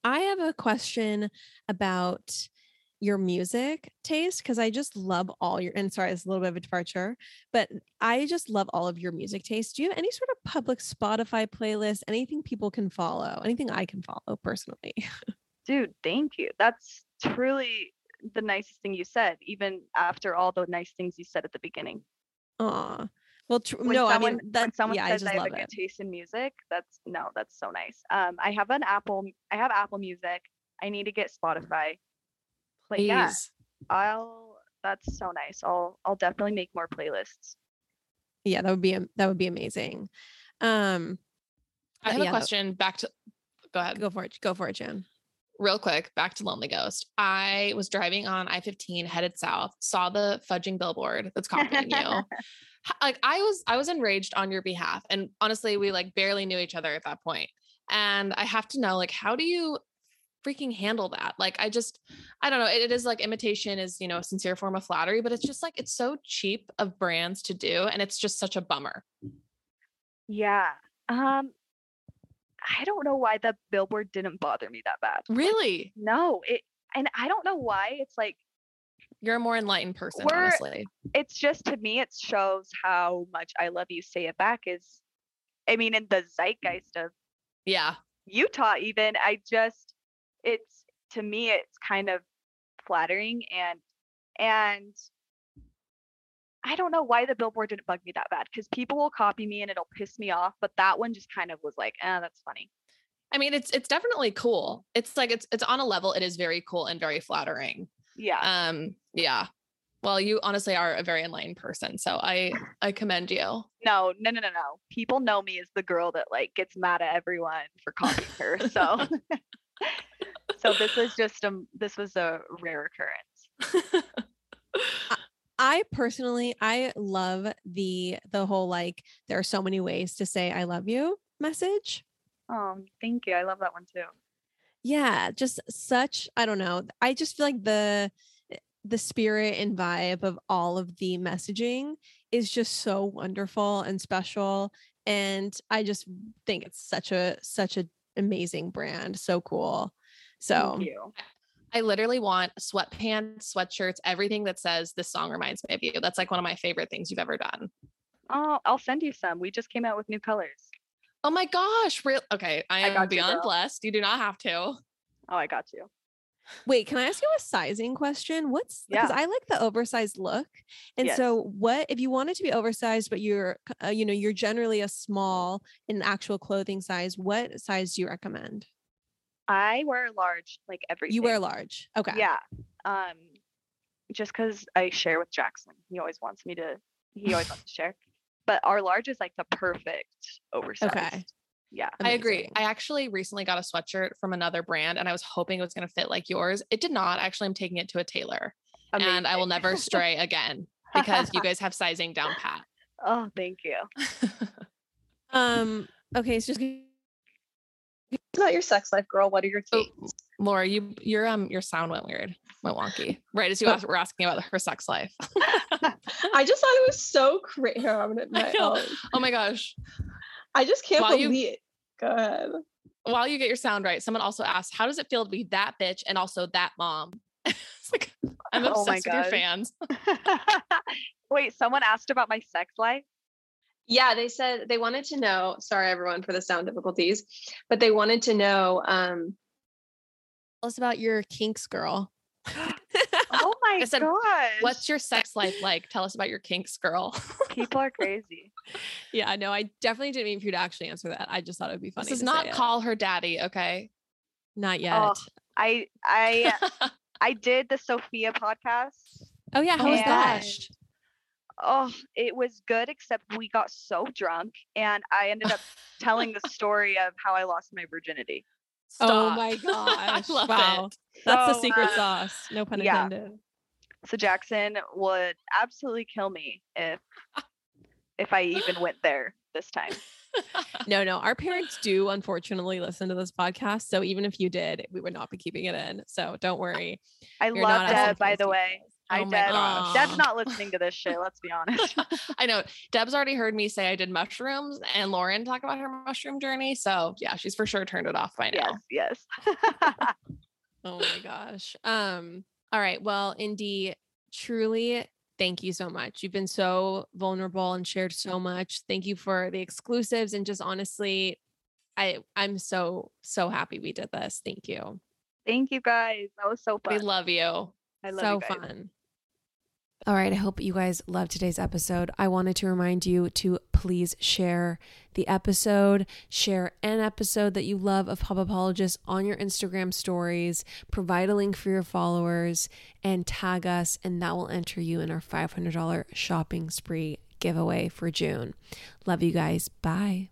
I have a question about your music taste because I just love all your and sorry, it's a little bit of a departure, but I just love all of your music taste. Do you have any sort of public Spotify playlist, anything people can follow, anything I can follow personally? [LAUGHS] dude thank you that's truly the nicest thing you said even after all the nice things you said at the beginning Aw. Well, tr- when no, someone, I mean that. when someone yeah, I says just I, have love a good it. taste in music, that's no, that's so nice. Um, I have an Apple, I have Apple Music. I need to get Spotify. But Please. yeah, I'll. That's so nice. I'll, I'll definitely make more playlists. Yeah, that would be am- that would be amazing. Um, I have yeah, a that- question back to go ahead. go for it. Go for it, Jen. real quick back to lonely ghost i was driving on i-15 headed south saw the fudging billboard that's [LAUGHS] copying you H- like i was i was enraged on your behalf and honestly we like barely knew each other at that point. and i have to know like how do you freaking handle that like i just i don't know it, it is like imitation is you know a sincere form of flattery but it's just like it's so cheap of brands to do and it's just such a bummer Yeah. Um, I don't know why the billboard didn't bother me that bad. Like, really no, it, and I don't know why. It's like you're a more enlightened person We're- honestly it's just to me, it shows how much I love you. Say it back is, I mean, in the zeitgeist of yeah Utah, even I just, it's to me, it's kind of flattering and and I don't know why the billboard didn't bug me that bad because people will copy me and it'll piss me off, but that one just kind of was like, ah, that's funny. I mean, it's it's definitely cool. It's like it's it's on a level. It is very cool and very flattering. Yeah. Um, yeah. Well, you honestly are a very enlightened person, so I I commend you. No, no, no, no, no. People know me as the girl that like gets mad at everyone for copying her. So, [LAUGHS] [LAUGHS] so this was just a this was a rare occurrence. [LAUGHS] I personally, I love the the whole like there are so many ways to say I love you message. Oh, thank you. I love that one too. Yeah, just such I don't know. I just feel like the eh, the spirit and vibe of all of the messaging is just so wonderful and special and I just think it's such a such a amazing brand, so cool. So, Thank you. I literally want sweatpants, sweatshirts, everything that says this song reminds me of you. That's like one of my favorite things you've ever done. Oh, I'll send you some. We just came out with new colors. Oh my gosh, real okay. I I am got beyond girl. blessed. You do not have to. Oh, I got you. Wait, can I ask you a sizing question? What's because Yeah. I like the oversized look, and Yes. so what if you want it to be oversized, but you're uh, you know you're generally a small in actual clothing size? What size do you recommend? I wear large, like everything. You wear large, okay? Yeah. Um, just because I share with Jackson, he always wants me to. He always wants to share. But our large is like the perfect oversized. Okay. Yeah. I agree. I actually recently got a sweatshirt from another brand and I was hoping it was going to fit like yours. It did not. Actually, I'm taking it to a tailor and I will never stray again [LAUGHS] because you guys have sizing down pat. oh, thank you. [LAUGHS] Um. Okay. So just about your sex life, girl. What are your So, takes? Laura, you your um your sound went weird, went wonky. Right as you Oh. asked, were asking about her sex life. [LAUGHS] I just thought it was so crazy. Here, I'm gonna. [LAUGHS] I My, oh, Oh my gosh! I just can't While you- believe. Go ahead. While you get your sound right, someone also asked, "How does it feel to be that bitch and also that mom?" [LAUGHS] it's like I'm Oh my obsessed with your fans. Wait, someone asked about my sex life. Yeah, they said they wanted to know. Sorry, everyone, for the sound difficulties, but they wanted to know. Um, tell us about your kinks, girl. [LAUGHS] Oh my said, gosh. What's your sex life like? Tell us about your kinks, girl. people are crazy. [LAUGHS] Yeah. No, I definitely didn't mean for you to actually answer that. I just thought it would be funny. this is not say it. call her daddy, okay? Not oh, yet. Oh, Oh, I I [LAUGHS] I did the Sophia podcast. Oh, yeah. How was that? Oh, it was good except we got so drunk and I ended up telling the story of how I lost my virginity. Oh Stop. my [LAUGHS] I gosh. wow. it. That's the secret uh, sauce. No pun yeah. intended. So Jackson would absolutely kill me if if I even went there this time. [LAUGHS] No, no. Our parents do unfortunately listen to this podcast. So even if you did, we would not be keeping it in. So don't worry. I You're love Deb, by the way. Hi, Oh my Deb. gosh. Deb's not listening to this shit. Let's be honest. [LAUGHS] I know Deb's already heard me say I did mushrooms and Lauren talk about her mushroom journey. So yeah, she's for sure turned it off by now. yes, yes. [LAUGHS] Oh my gosh. Um, all right. Well, Indy, truly thank you so much. You've been so vulnerable and shared so much. Thank you for the exclusives and just honestly, I I'm so so happy we did this. Thank you. Thank you guys. That was so fun. We love you. I love so you guys. fun. All right, I hope you guys loved today's episode. I wanted to remind you to please share the episode, share an episode that you love of Pop Apologists on your Instagram stories, provide a link for your followers, and tag us, and that will enter you in our $500 shopping spree giveaway for June. Love you guys. Bye.